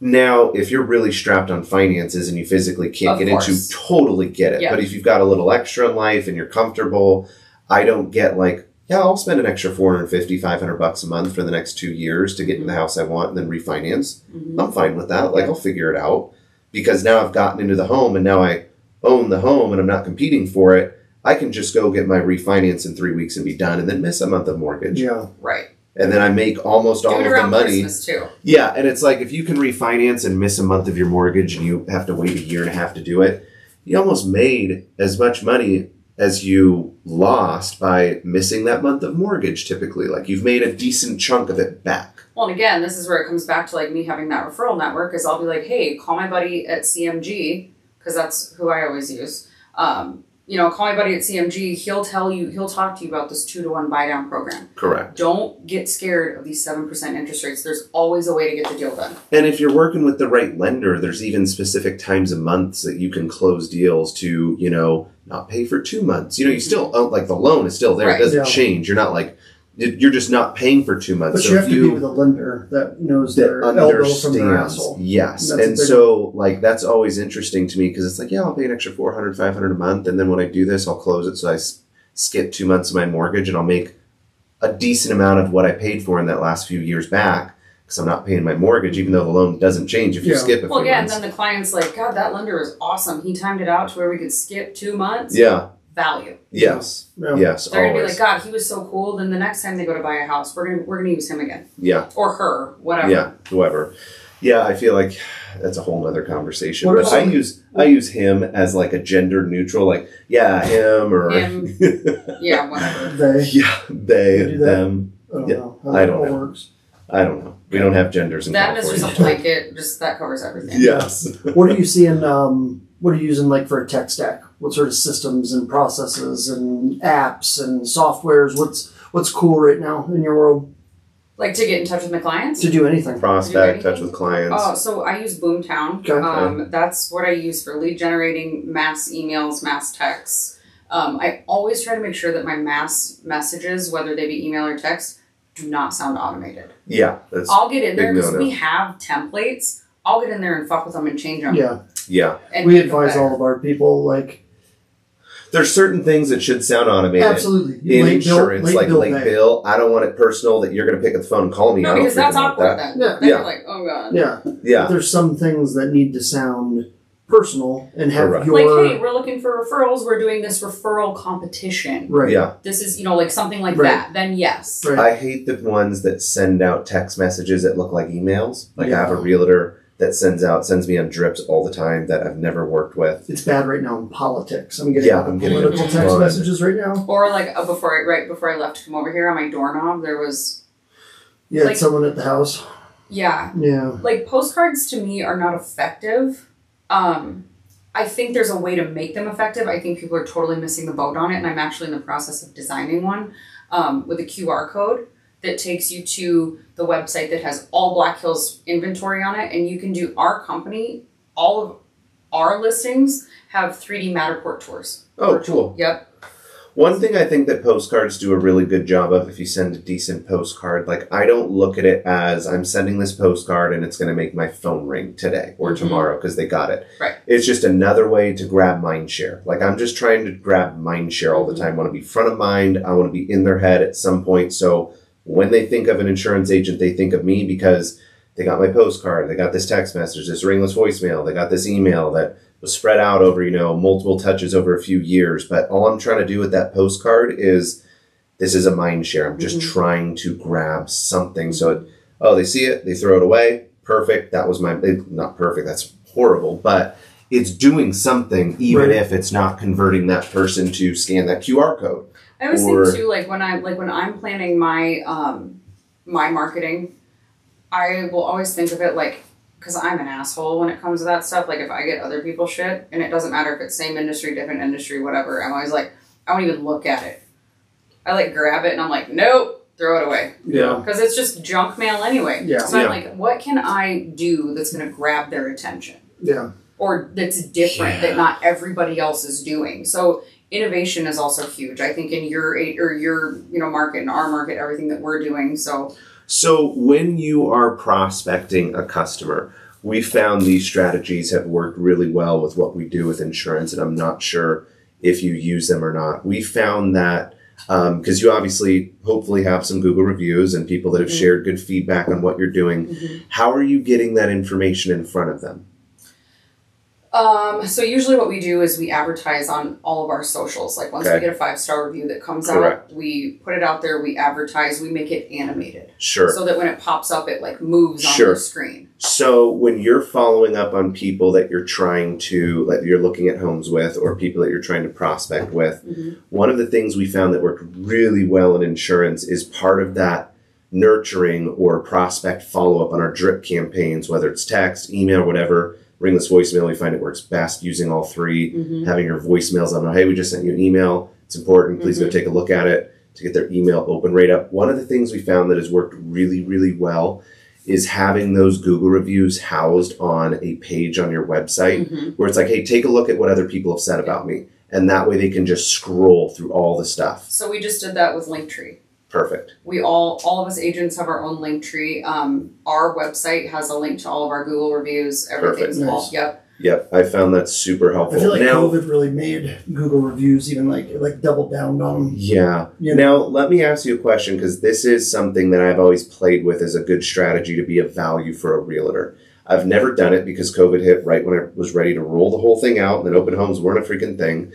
now if you're really strapped on finances and you physically can't Of get course. into, totally get it. Yeah. But if you've got a little extra in life and you're comfortable, I don't get like, yeah, I'll spend an extra 450, 500 bucks a month for the next two years to get in the house I want and then refinance. Mhm. I'm fine with that. Like, I'll figure it out because now I've gotten into the home and now I own the home and I'm not competing for it. I can just go get my refinance in three weeks and be done and then miss a month of mortgage. Yeah. Right. And then I make almost Do all it of the around money. Christmas too. Yeah, and it's like if you can refinance and miss a month of your mortgage and you have to wait a year and a half to do it, you almost made as much money as you lost by missing that month of mortgage typically. Like you've made a decent chunk of it back. Well, and again, this is where it comes back to like me having that referral network. Is I'll be like, hey, call my buddy at CMG because that's who I always use. Um, you know, call my buddy at CMG. He'll tell you, he'll talk to you about this two to one buy down program. Correct. Don't get scared of these seven percent interest rates. There's always a way to get the deal done. And if you're working with the right lender, there's even specific times of months that you can close deals to, you know, not pay for two months. You know, you still uh, like the loan is still there. Right. It doesn't Yeah. change. You're not like, you're just not paying for two months. But So you have if to be with a lender that knows that their elbow from their asshole. Yes. That's a And so like that's always interesting to me because it's like, yeah, I'll pay an extra 400, 500 a month and then when I do this, I'll close it so I s- skip 2 months of my mortgage and I'll make a decent amount of what I paid for in that last few years back because I'm not paying my mortgage even though the loan doesn't change if you skip a Well, few yeah, and then the client's like, God, that lender is awesome. He timed it out to where we could skip two months. yeah. Value. Yes. Yeah. Yes. They're gonna be always. like, God, he was so cool. Then the next time they go to buy a house, we're gonna we're gonna use him again yeah. or her, whatever. Yeah. Whoever. Yeah, I feel like that's a whole other conversation. What But I use I use him as like a gender neutral, like yeah, him or Him. Yeah, whatever. They, yeah, they, You do that? them. I don't Yeah, know. how I don't know. Works. I don't know. We don't have genders in That is California. just a blanket. Just that covers everything. yes. What are you seeing? Um, what are you using like for a tech stack? What sort of systems and processes and apps and softwares? What's what's cool right now in your world Like to get in touch with my clients. to do anything? Prospect, touch with clients. Oh, so I use Boomtown. Okay. Um, that's what I use for lead generating, mass emails, mass texts. Um, I always try to make sure that my mass messages, whether they be email or text, do not sound automated. Yeah, that's I'll get in there because no-no. we have templates. I'll get in there and fuck with them and change them. Yeah, yeah. And we advise all of our people like There's certain things that should sound automated. absolutely In late bill, insurance, late like bill late pay. bill, I don't want it personal that you're going to pick up the phone and call me. I No, don't because that's freaking awkward that. then. Yeah. Then Yeah. like, oh god. Yeah, but Yeah, there's some things that need to sound personal and have Correct. your Like, hey, we're looking for referrals. We're doing this referral competition. right. yeah. This is, you know, like something like Right. that. Then yes. Right. I hate the ones that send out text messages that look like emails. Like I have a realtor that sends out sends me on drips all the time that I've never worked with. It's bad right now in politics. I'm getting Yeah, I'm getting political text ton. messages right now. Or like uh, before I right before I left to come over here on my doorknob, there was You had Like- someone at the house. yeah, Yeah. like postcards to me are not effective. Um, I think there's a way to make them effective. I think people are totally missing the boat on it, and I'm actually in the process of designing one um, with a QR code that takes you to the website that has all Black Hills inventory on it, and you can do our company. All of our listings have 3D Matterport tours. Oh, cool. Yep. One thing I think that postcards do a really good job of, if you send a decent postcard, like I don't look at it as I'm sending this postcard and it's going to make my phone ring today or Mhm. tomorrow because they got it. Right. It's just another way to grab mind share. Like I'm just trying to grab mind share all the Mhm. time. I want to be front of mind. I want to be in their head at some point. So when they think of an insurance agent, they think of me because they got my postcard, they got this text message, this ringless voicemail, they got this email that was spread out over, you know, multiple touches over a few years. But all I'm trying to do with that postcard is this is a mind share. I'm just Mhm. trying to grab something. So, it, oh, they see it, they throw it away. Perfect. That was my, not perfect, that's horrible, but it's doing something, even Right. if it's not converting that person to scan that QR code. I always Or- think too, like when I like when I'm planning my um my marketing, I will always think of it like because I'm an asshole when it comes to that stuff. Like if I get other people shit, and it doesn't matter if it's same industry, different industry, whatever. I'm always like, I won't even look at it. I like grab it and I'm like, nope, throw it away Yeah. because it's just junk mail anyway. Yeah. So I'm like, what can I do that's gonna grab their attention? Yeah. or that's different Yeah. that not everybody else is doing. So innovation is also huge. I think in your or your you know market and our market, everything that we're doing. So So when you are prospecting a customer, we found these strategies have worked really well with what we do with insurance, and I'm not sure if you use them or not. We found that because you obviously hopefully have some Google reviews and people that have Mhm. shared good feedback on what you're doing. How are you getting that information in front of them? Um, so usually what we do is we advertise on all of our socials. Like once Okay. we get a five star review that comes Correct. out, we put it out there, we advertise, we make it animated. Sure. So that when it pops up it like moves Sure. on the screen. So when you're following up on people that you're trying to like you're looking at homes with or people that you're trying to prospect with, Mhm. one of the things we found that worked really well in insurance is part of that nurturing or prospect follow up on our drip campaigns, whether it's text, email, whatever. Ringless voicemail, we find it works best using all 3 Mhm. Having your voicemails on, hey, we just sent you an email. It's important. Please go take a look at it to get their email open rate up. One of the things we found that has worked really, really well is having those Google reviews housed on a page on your website Mhm. where it's like, hey, take a look at what other people have said about me. And that way they can just scroll through all the stuff. So we just did that with Linktree. Perfect. We all, all of us agents have our own Linktree. Um, our website has a link to all of our Google reviews. Everything's Perfect. all, Nice. yep. Yep, I found that super helpful. I feel like now, COVID really made Google reviews even like like double down on them. yeah. You Now, let me ask you a question because this is something that I've always played with as a good strategy to be of value for a realtor. I've never done it because COVID hit right when I was ready to roll the whole thing out, and then open homes weren't a freaking thing.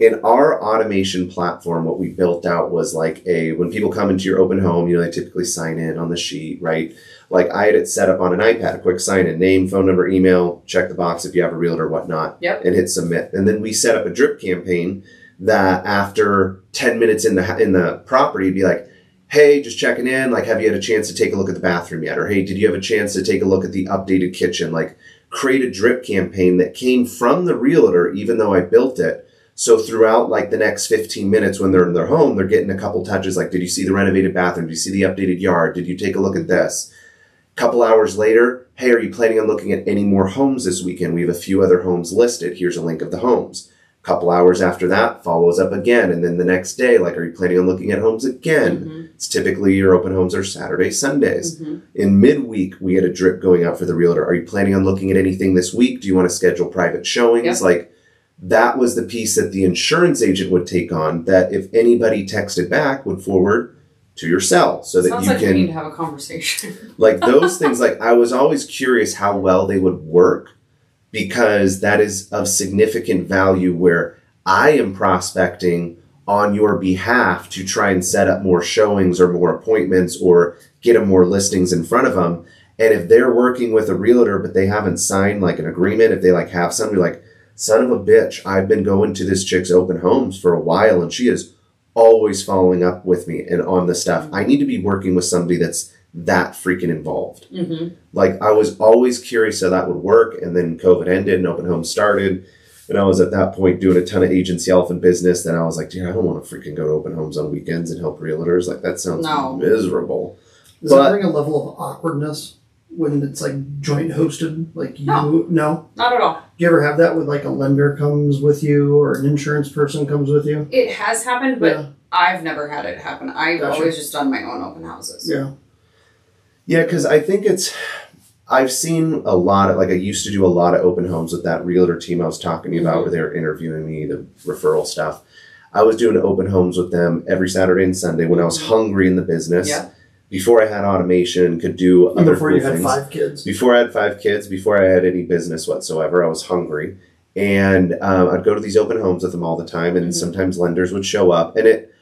In our automation platform, what we built out was like a when people come into your open home, you know, they typically sign in on the sheet, right? Like I had it set up on an iPad, a quick sign in, name, phone number, email, check the box if you have a realtor, whatnot, Yep. and hit submit. And then we set up a drip campaign that after 10 minutes in the in the property be like hey just checking in like have you had a chance to take a look at the bathroom yet or hey did you have a chance to take a look at the updated kitchen like create a drip campaign that came from the realtor even though i built it so throughout like the next 15 minutes when they're in their home they're getting a couple touches like did you see the renovated bathroom? Did you see the updated yard? Did you take a look at this? Couple hours later hey are you planning on looking at any more homes this weekend? We have a few other homes listed. Here's a link of the homes. Couple hours after that follows up again and then the next day like are you planning on looking at homes again? Mhm. it's typically your open homes are saturdays sundays. Mhm. in midweek we had a drip going out for the realtor. Are you planning on looking at anything this week? Do you want to schedule private showings? Yep. like that was the piece that the insurance agent would take on that if anybody texted back would forward to your cell so that Sounds you like can need to have a conversation. like those things like i was always curious how well they would work because that is of significant value where i am prospecting on your behalf to try and set up more showings or more appointments or get them more listings in front of them and if they're working with a realtor but they haven't signed like an agreement if they like have somebody like son of a bitch i've been going to this chick's open homes for a while and she is always following up with me and on the stuff i need to be working with somebody that's that freaking involved. hmm Like I was always curious how that would work, and then COVID ended and open homes started, and I was at that point doing a ton of agency elephant business. Then I was like, dude, I don't want to freaking go to open homes on weekends and help realtors. Like that sounds No. miserable. Does But- that bring a level of awkwardness when it's like joint hosted? Like you No. no? Not at all. Do you ever have that with like a lender comes with you or an insurance person comes with you? It has happened, but yeah. I've never had it happen. I've Gotcha. always just done my own open houses. Yeah. Yeah, because I think it's. I've seen a lot of like I used to do a lot of open homes with that realtor team I was talking to you about Mhm. where they were interviewing me, the referral stuff. I was doing open homes with them every Saturday and Sunday when I was Mhm. hungry in the business. Yeah. Before I had automation, could do other before cool you had things. five kids. Before I had five kids, before I had any business whatsoever, I was hungry, and um, I'd go to these open homes with them all the time, and Mhm. sometimes lenders would show up, and it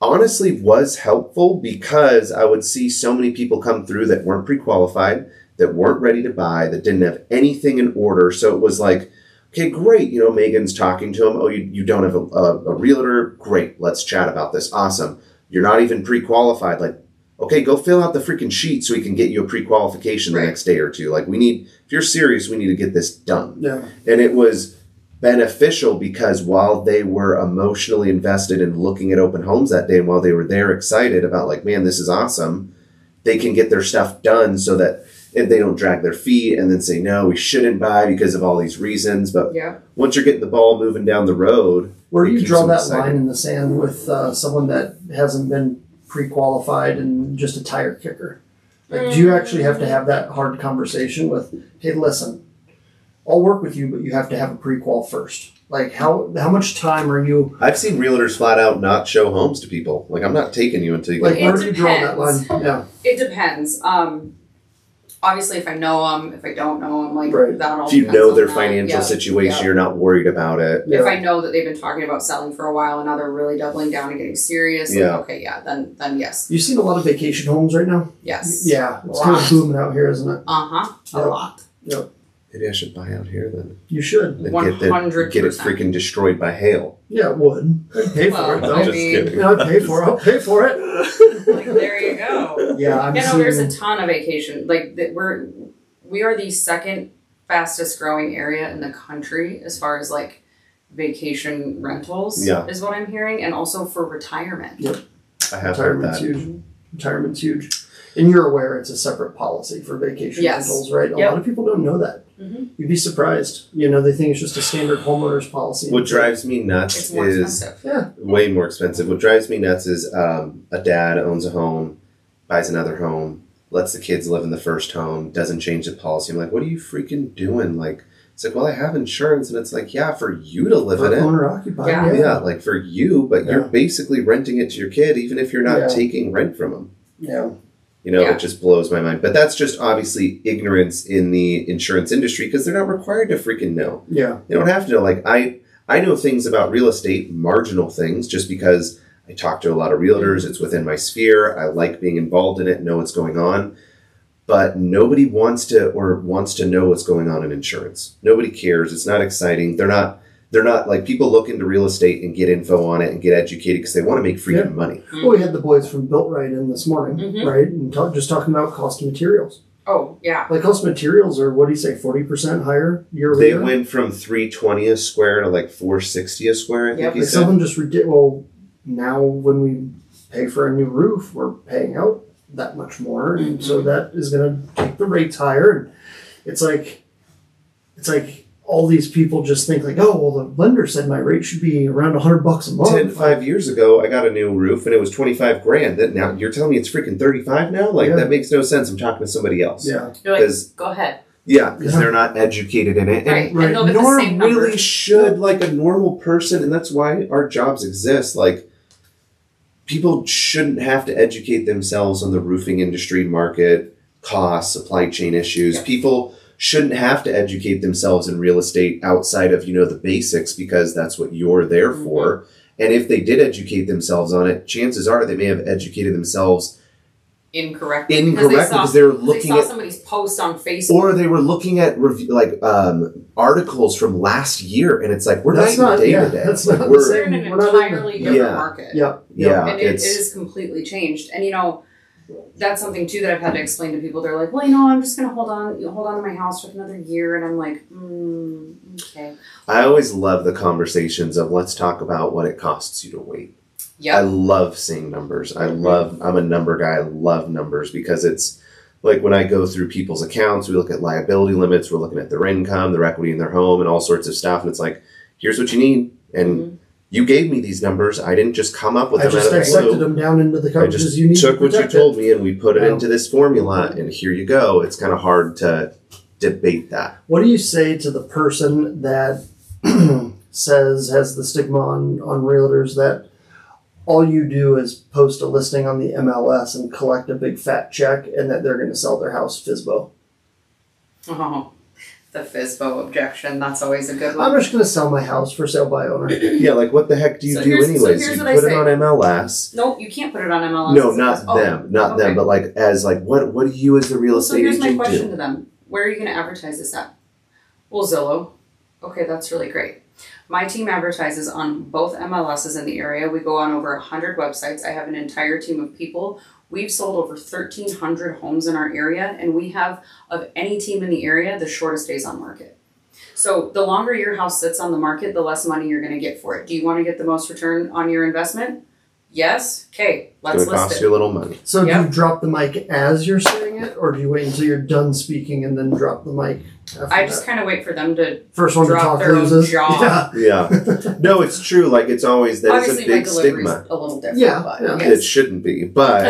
honestly was helpful because I would see so many people come through that weren't pre-qualified, that weren't ready to buy, that didn't have anything in order. So it was like, okay, great. You know, Meghyn's talking to him. Oh, you, you don't have a, a, a realtor? Great. Let's chat about this. Awesome. You're not even pre-qualified. Like, okay, go fill out the freaking sheet so we can get you a pre-qualification the next day or two. Like, we need, if you're serious, we need to get this done Yeah. and it was beneficial because while they were emotionally invested in looking at open homes that day and while they were there excited about like man this is awesome they can get their stuff done so that if they don't drag their feet and then say no we shouldn't buy because of all these reasons but Yeah. once you're getting the ball moving down the road Where do you draw that excited. line in the sand with uh, someone that hasn't been pre-qualified and just a tire kicker? Like, do you actually have to have that hard conversation with, hey, listen, I'll work with you, but you have to have a pre-qual first. Like, how how much time are you? i've seen realtors flat out not show homes to people like i'm not taking you until you Like, It where do you draw that line? depends. Yeah, It depends. Um, obviously, if I know them, if I don't know them, like Right. that all. if you know on their that. financial Yeah. situation yeah. you're not worried about it yeah. If I know that they've been talking about selling for a while and now they're really doubling down and getting serious, like, okay, yeah, then then yes, You've seen a lot of vacation homes right now. yes, Yeah, it's kind of booming out here, isn't it? uh huh, a Yeah. lot, maybe i should buy out here then You should. one get, the, hundred get it freaking destroyed by hail Yeah, it would. I'd pay for it though. I Just mean, kidding. Yeah, I'd pay for it. I'll pay for it. like there you go. Yeah, I'm Yeah, no, seeing. there's a ton of vacation. Like that, we're we are the second fastest growing area in the country as far as like vacation rentals. Yeah. is what I'm hearing, and also for retirement. Yep. I have heard Retirement's that huge. Retirement's huge. And you're aware it's a separate policy for vacation Yes. rentals, right? A Yep. lot of people don't know that. Mhm. You'd be surprised. You know, they think it's just a standard homeowner's policy. What drives me It's nuts more is. Yeah. way more expensive. What drives me nuts is um, a dad owns a home, buys another home, lets the kids live in the first home, doesn't change the policy. I'm like, what are you freaking doing? Like, it's like, well, I have insurance, and it's like, yeah, for you to live For in it. owner occupied. Yeah. Yeah. Yeah. like for you, but you're basically renting it to your kid, even if you're not Yeah. taking rent from them. Yeah. You know, Yeah. it just blows my mind. But that's just obviously ignorance in the insurance industry because they're not required to freaking know. Yeah. They don't have to know. Like I, I know things about real estate, marginal things, just because I talk to a lot of realtors. It's within my sphere. I like being involved in it, know what's going on. But nobody wants to or wants to know what's going on in insurance. Nobody cares. It's not exciting. They're not. They're not like people look into real estate and get info on it and get educated because they want to make freaking Yeah. money. Well, we had the boys from Built Right in this morning, Mhm. right? And talk, just talking about cost of materials. Oh yeah, Like cost of materials are what do you say, forty percent higher year over They year? went from three twenty a square to like four sixty a square. I think Yep. he Like said. something just ridiculous. Well, now when we pay for a new roof, we're paying out that much more, and so Mhm. that is going to take the rates higher. And it's like, it's like all these people just think like, oh, well, the lender said my rate should be around hundred bucks a month. 10 five years ago i got a new roof and it was 25 grand that now you're telling me it's freaking 35 now like Yeah. that makes no sense i'm talking to somebody else Yeah, you're like, 'Cause- go ahead. yeah because Yeah. they're not educated in it Right, and right. and they'll nor really numbers. should like a normal person and that's why our jobs exist like people shouldn't have to educate themselves on the roofing industry market costs supply chain issues Yeah. people shouldn't have to educate themselves in real estate outside of you know the basics because that's what you're there Mhm. for and if they did educate themselves on it chances are they may have educated themselves Incorrectly. incorrectly because because they they, were looking they saw at somebody's post on Facebook. or they were looking at review, like um, articles from last year and it's like we're That's not not- day yeah, to day that's Like, not we're We're in an We're not in entirely different Yeah. market. yeah, yeah and it, it it's completely changed. And you know, that's something too that I've had to explain to people. They're like, "Well, you know, I'm just gonna hold on, hold on to my house for another year," and I'm like, mm, "Okay, I always love the conversations of let's talk about what it costs you to wait. Yeah, I love seeing numbers. I Mhm. love, I'm a number guy. I love numbers because it's like when I go through people's accounts, we look at liability limits, we're looking at their income, their equity in their home, and all sorts of stuff. And it's like, here's what you need. And Mhm. You gave me these numbers. I didn't just come up with I them just out of the dissected blue. them down into the I coverages just you need took to what you told it. me and we put it Yeah. into this formula, and here you go. It's kind of hard to debate that. What do you say to the person that says has the stigma on, on realtors that all you do is post a listing on the MLS and collect a big fat check, and that they're going to sell their house FSBO. Oh, the FSBO objection. That's always a good one. I'm one. just going to sell my house for sale by owner. Yeah, like what the heck do you So do here's- so anyways? here's you what I put it say. on MLS. Nope, you can't put it on MLS. No, not Oh, them, not okay. them, but like as like what what do you as the real estate? So estate here's my agent question do? to them: Where are you going to advertise this at? Well, Zillow. Okay, that's really great. My team advertises on both MLSs in the area. We go on over hundred websites. I have an entire team of people. We've sold over thirteen hundred homes in our area, and we have of any team in the area the shortest days on market. So the longer your house sits on the market, the less money you're going to get for it. Do you want to get the most return on your investment? Yes. Okay, let's gonna list cost it. you a little money. So do Yep. you drop the mic as you're saying it, or do you wait until you're done speaking and then drop the mic? After I that? just kind of wait for them to first one to drop talk their own loses. jaw. Yeah. Yeah. no, it's true. Like it's always that it's a Obviously, my big delivery's stigma. a little different. Yeah, but yeah. It shouldn't be, but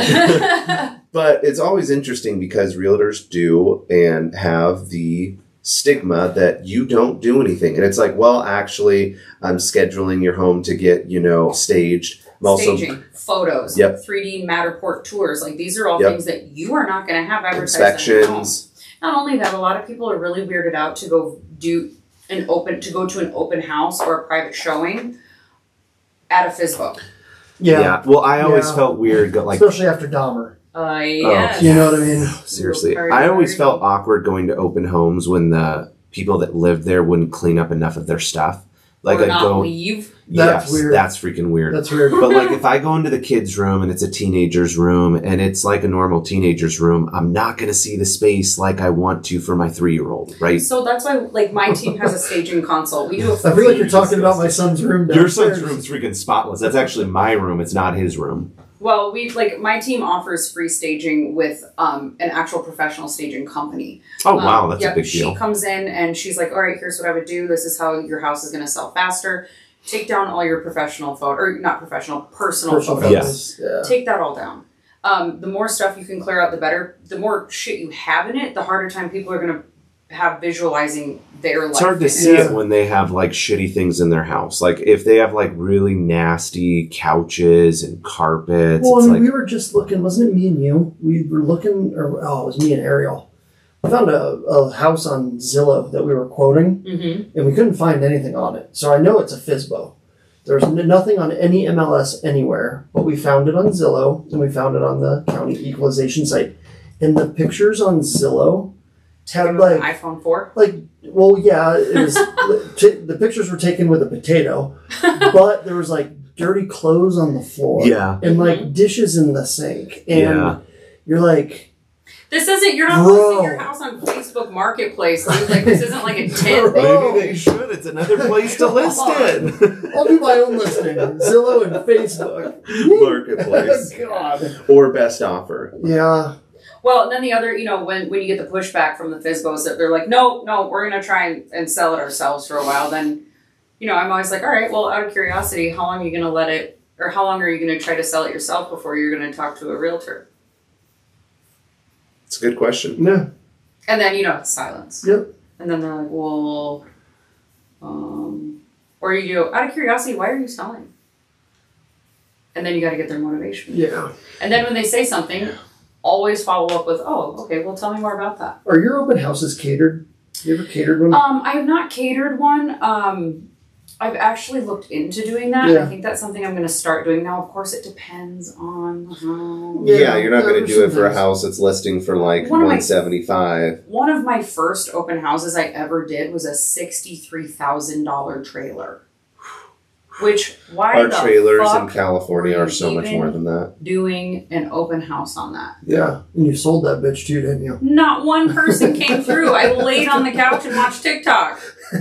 but it's always interesting because realtors do and have the stigma that you don't do anything and it's like well actually i'm scheduling your home to get you know staged I'm also Staging, photos, Yep. 3D Matterport tours, like these are all Yep. things that you are not going to have advertised. on your home. inspections Not only that, a lot of people are really weirded out to go do an open to go to an open house or a private showing at a FSBO. yeah. well i always Yeah. felt weird go- like Especially after Dahmer. Uh, yes. You know what I mean? seriously Party, i always party. felt awkward going to open homes when the people that lived there wouldn't clean up enough of their stuff like or i'd not go leave. That's yes weird. that's freaking weird That's weird. but like if I go into the kids' room and it's a teenager's room and it's like a normal teenager's room, I'm not gonna see the space like I want to for my three year old, right? So that's why, like, my team has a staging console. We do a I feel like you're talking about my son's room Your downstairs. son's room's freaking spotless. That's actually my room. It's not his room. Well, we like my team offers free staging with um, an actual professional staging company. Oh Um, wow, that's yep, a big deal. She comes in and she's like, "All right, here's what I would do. This is how your house is going to sell faster. Take down all your professional photo, or not professional, personal, Personal photos. Yes. Yeah. Take that all down. Um, the more stuff you can clear out, the better. The more shit you have in it, the harder time people are going to have visualizing their life. It's hard to see it. it when they have like shitty things in their house. Like if they have like really nasty couches and carpets, Well, it's I mean, like we were just looking, wasn't it me and you? We were looking, or oh, it was me and Ariel. We found a, a house on Zillow that we were quoting, Mhm. and we couldn't find anything on it. So I know it's a FSBO. There's n- nothing on any MLS anywhere, but we found it on Zillow, and we found it on the county equalization site. And the pictures on Zillow had Give 'em an like iPhone four. like well yeah it was t- the pictures were taken with a potato but there was like dirty clothes on the floor Yeah. and like mm-hmm. dishes in the sink and Yeah. you're like This isn't. You're not Bro. posting your house on Facebook Marketplace. Like this isn't like a tent. Maybe they should. It's another place to list it. i'll do my own listing zillow and facebook Marketplace god or best offer. yeah Well, and then the other, you know, when when you get the pushback from the FSBOs that they're like, no, no, we're gonna try and, and sell it ourselves for a while. Then, you know, I'm always like, all right, well, out of curiosity, how long are you gonna let it, or how long are you gonna try to sell it yourself before you're gonna talk to a realtor? It's a good question. yeah And then you know, it's silence. Yep. And then they're like, well, um, or you go out of curiosity, why are you selling? And then you got to get their motivation. yeah And then when they say something, always follow up with, oh, okay, well, tell me more about that. are your open houses catered you ever catered one Um, I have not catered one. Um, I've actually looked into doing that. and I think that's something I'm going to start doing now. Of course, it depends on how. Yeah, Yeah, you're not going to do it for a house that's listing for like One of my- 175. One of my first open houses I ever did was a sixty-three thousand dollar trailer. Which why Our the trailers in California are so much more than that. doing an open house on that? yeah and you sold that bitch too didn't you Not one person came through. I laid on the couch and watched TikTok.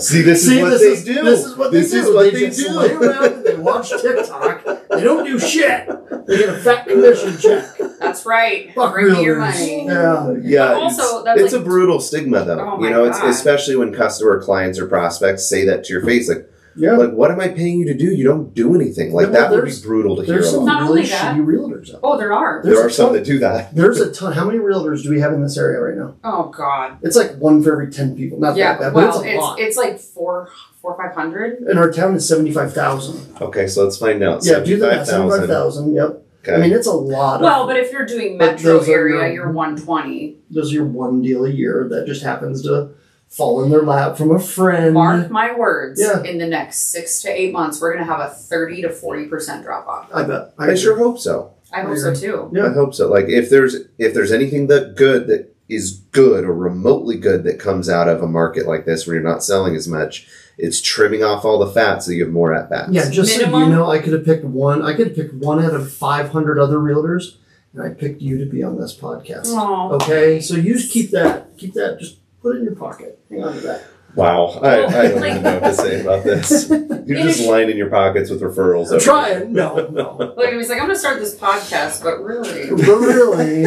See, this See, is what this they is, do. This is what This they is do. what they, they just do. lay around and they watch TikTok. They don't do shit. They get a fat commission check. That's right. Fuck Bring me your money. Yeah. Yeah, But also, it's, that's it's like- a brutal stigma, though. Oh you my know, it's God. especially when customer clients or prospects say that to your face, like, Yeah. Like, what am I paying you to do? You don't do anything. Like Yeah, that would be brutal to hear. There's some about. Not really only that- shitty realtors out Oh, there are. There's There a are some ton- that do that. There's a ton. How many realtors do we have in this area right now? Oh God. It's like one for every ten people. Not Yeah. that bad, well, but it's a it's lot. it's like four four five hundred. and our town is seventy five thousand. Okay, so let's find out. Yeah, do the math. Seventy five 75,000. Yep. Okay. I mean, it's a lot. Of, Well, but if you're doing But metro area, your- you're one twenty. those are your one deal a year that just happens to fall in their lap from a friend. Mark my words. Yeah. In the next six to eight months, we're gonna have a thirty to forty percent drop off. I bet. I sure hope so. I hope so too. Yeah. I hope so. Like if there's if there's anything that good that is good or remotely good that comes out of a market like this where you're not selling as much, it's trimming off all the fat so you have more at bats. Yeah, just so you know, I could have picked one. I could have picked one out of five hundred other realtors, and I picked you to be on this podcast. Oh. Okay, so you just keep that. Keep that. Just put it in your pocket. Hang on to that. Wow. I, I don't Like- even know what to say about this. You're just a- lining your pockets with referrals. I'm every- trying. No, no. Like he's like, I'm gonna start this podcast, but really, But really,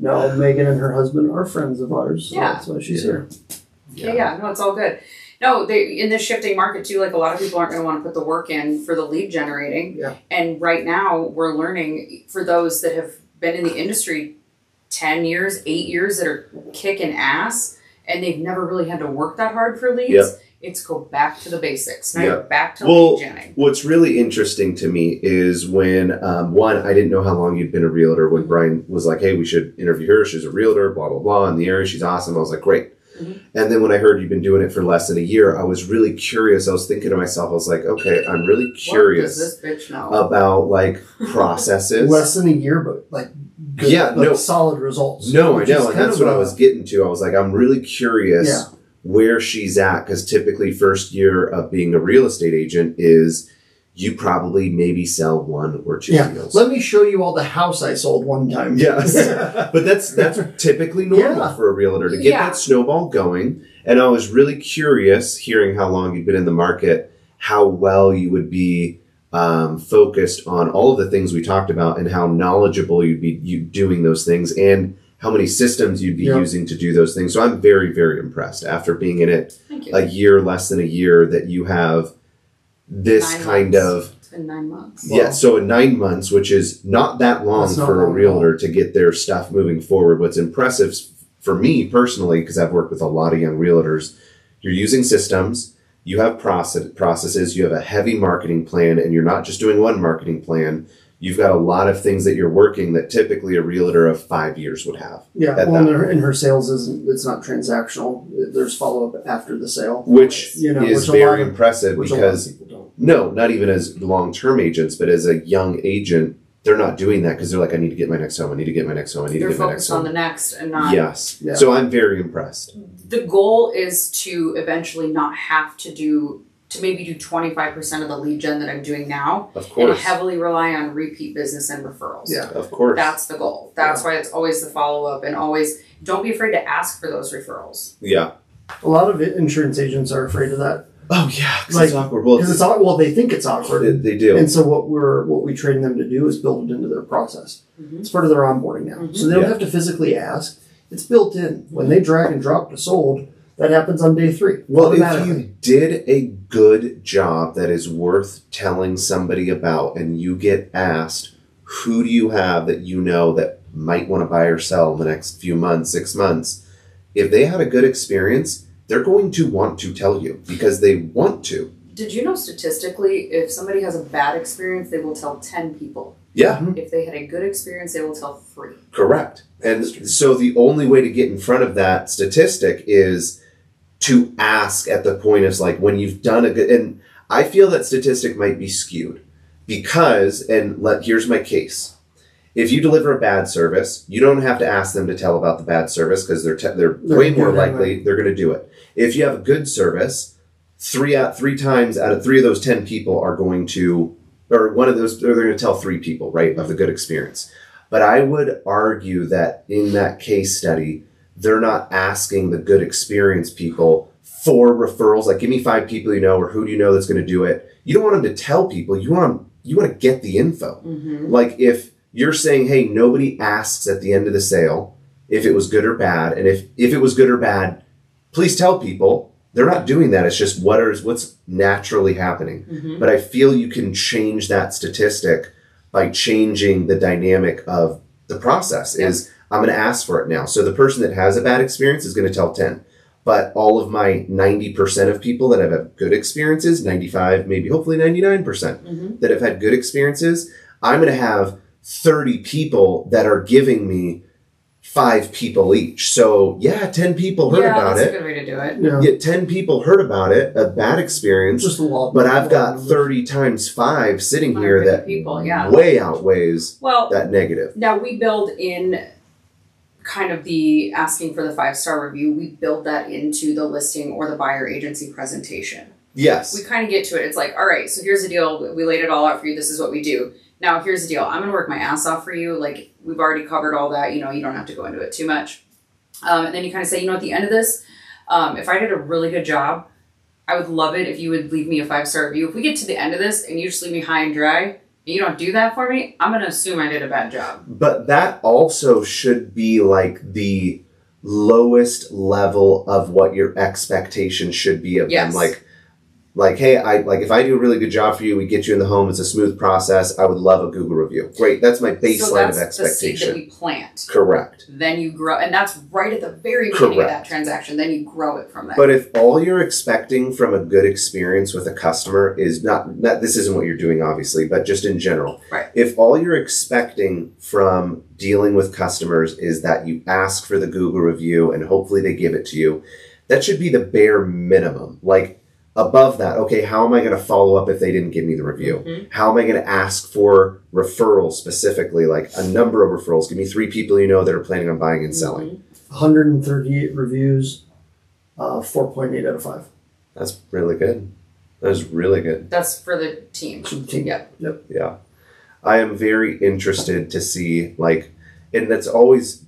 no. Meghyn and her husband are friends of ours. So Yeah. that's why she's Yeah. here. yeah, yeah, no, it's all good. No, they in this shifting market too. Like a lot of people aren't gonna want to put the work in for the lead generating. Yeah. And right now, we're learning for those that have been in the industry ten years, eight years that are kicking ass, and they've never really had to work that hard for leads. Yep. It's go back to the basics. Now Yep. back to Well, lead genning. What's really interesting to me is when um, one, I didn't know how long you'd been a realtor. When Brian was like, "Hey, we should interview her. She's a realtor. Blah blah blah in the area. She's awesome." I was like, "Great." Mhm. And then when I heard you've been doing it for less than a year, I was really curious. I was thinking to myself, I was like, "Okay, I'm really What curious does this bitch know? about like processes." Less than a year, but like good, Yeah, like no. solid results. no, I know, and that's what I a- was getting to. I was like, I'm really curious Yeah. where she's at because typically first year of being a real estate agent is you probably maybe sell one or two Yeah. deals. Let me show you all the house I sold one time. Yes. but that's that's typically normal Yeah. for a realtor to get Yeah. that snowball going. And I was really curious, hearing how long you've been in the market, how well you would be um, focused on all of the things we talked about, and how knowledgeable you'd be you doing those things, and how many systems you'd be Yeah. using to do those things. So I'm very very impressed after being in it a year, less than a year, that you have this Nine kind months. of It's been nine months. yeah, so in nine months, which is not that long not for a long at realtor to get their stuff moving forward. What's impressive for me personally, because I've worked with a lot of young realtors, you're using systems, you have process, processes, you have a heavy marketing plan, and you're not just doing one marketing plan. You've got a lot of things that you're working that typically a realtor of five years would have, Yeah, well, and her, and her sales isn't. It's not transactional. There's follow up after the sale, which You know, is which very of- impressive which a lot of because. No, not even as long term agents, but as a young agent, they're not doing that because they're like, I need to get my next home. I need to get my next home. I need They're to get my next focused on home. the next and not yes. Yeah. So I'm very impressed. the goal is to eventually not have to do to maybe do 25% of the lead gen that I'm doing now Of course. and course. heavily rely on repeat business and referrals. Yeah. Of course. That's the goal. That's why it's always the follow up and always don't be afraid to ask for those referrals. yeah. A lot of insurance agents are afraid of that Oh yeah, because Like, it's awkward. Well, because it's aw- well they think it's awkward. they, they do. And so what we're what we train them to do is build it into their process. Mhm. It's part of their onboarding now. Mhm. So they don't Yeah. have to physically ask. It's built in. When they drag and drop to sold, that happens on day three. well, if you did a good job that is worth telling somebody about, and you get asked, who do you have that you know that might want to buy or sell in the next few months, six months? If they had a good experience, they're going to want to tell you because they want to. Did you know statistically if somebody has a bad experience they will tell 10 people. Yeah, mm-hmm. If they had a good experience they will tell 3. correct. And so the only way to get in front of that statistic is to ask at the point of like when you've done a good and I feel that statistic might be skewed because and let here's my case. If you deliver a bad service, you don't have to ask them to tell about the bad service because they're te- they're, They're way more do it likely they're going to do it. If you have a good service, three out three times out of three of those ten people are going to, or one of those they're going to tell three people right of the good experience. But I would argue that in that case study, they're not asking the good experience people for referrals. Like, give me five people you know, or who do you know that's going to do it. You don't want them to tell people. You want them, you want to get the info. Mhm. Like if you're saying, hey, nobody asks at the end of the sale if it was good or bad, and if if it was good or bad, please tell people. they're not doing that. It's just what is what's naturally happening. Mhm. But I feel you can change that statistic by changing the dynamic of the process. Is I'm going to ask for it now. So the person that has a bad experience is going to tell 10. But all of my 90% of people that have had good experiences, 95, maybe hopefully 99% Mhm. that have had good experiences, I'm going to have 30 people that are giving me five people each. So yeah, 10 people heard yeah, about that's it. That's a good way to do it. Yeah. Yet 10 people heard about it, a bad experience, Just a lot. but I've got 30 times 5 sitting here that people, yeah. way outweighs Well, that negative. Now we build in kind of the asking for the five star review, we build that into the listing or the buyer agency presentation. Yes. We kind of get to it. It's like, all right, so here's the deal. We laid it all out for you. This is what we do. Now here's the deal. I'm gonna work my ass off for you. Like we've already covered all that. You know, you don't have to go into it too much. Um, and then you kind of say, you know, at the end of this, um, if I did a really good job, I would love it if you would leave me a five star review. If we get to the end of this and you just leave me high and dry, and you don't do that for me, I'm gonna assume I did a bad job. But that also should be like the lowest level of what your expectation should be of Yes. them. Like, like, hey, I like if I do a really good job for you, we get you in the home. It's a smooth process. I would love a Google review. Great, that's my baseline so that's of the seed that expectation. we plant. Correct. Then you grow, and that's right at the very beginning of that transaction. Then you grow it from there. But if all you're expecting from a good experience with a customer is not, not this isn't what you're doing, obviously, but just in general. Right. If all you're expecting from dealing with customers is that you ask for the Google review and hopefully they give it to you, that should be the bare minimum. Like above that, okay, how am I going to follow up if they didn't give me the review? Mhm. How am I going to ask for referrals specifically, like a number of referrals? Give me three people you know that are planning on buying and selling. Mhm. 138 reviews, uh, 4.8 out of 5 That's really good. That is really good. That's for the team. for the team. Yep. Yep. Yeah. I am very interested to see like and that's always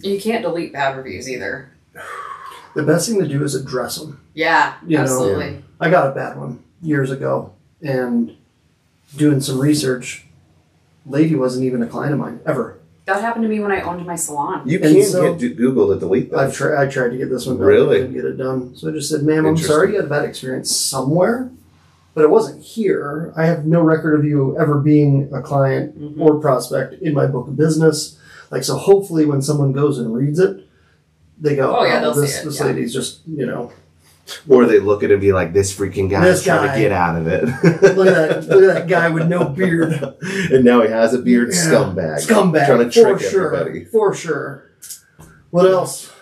You can't delete bad reviews either. The best thing to do is address them. Yeah, You know, absolutely. I got a bad one years ago, and doing some research, lady wasn't even a client of mine ever. That happened to me when I owned my salon. you can't so- get Google to delete I've that. tried. I tried to get this one done. Really? Didn't get it done. So I just said, "Ma'am, I'm sorry you had a bad experience somewhere, but it wasn't here. I have no record of you ever being a client Mhm. or prospect in my book of business. Like, so hopefully when someone goes and reads it, they go, Oh, yeah, oh, they'll see this, it, this yeah. lady's just, you know, Or they look at it and be like, this freaking guy This is trying guy. to get out of it. look at that, look at that guy with no beard. and now he has a beard, Yeah. scumbag. Scumbag, Trying to for trick sure, everybody. for sure. What else?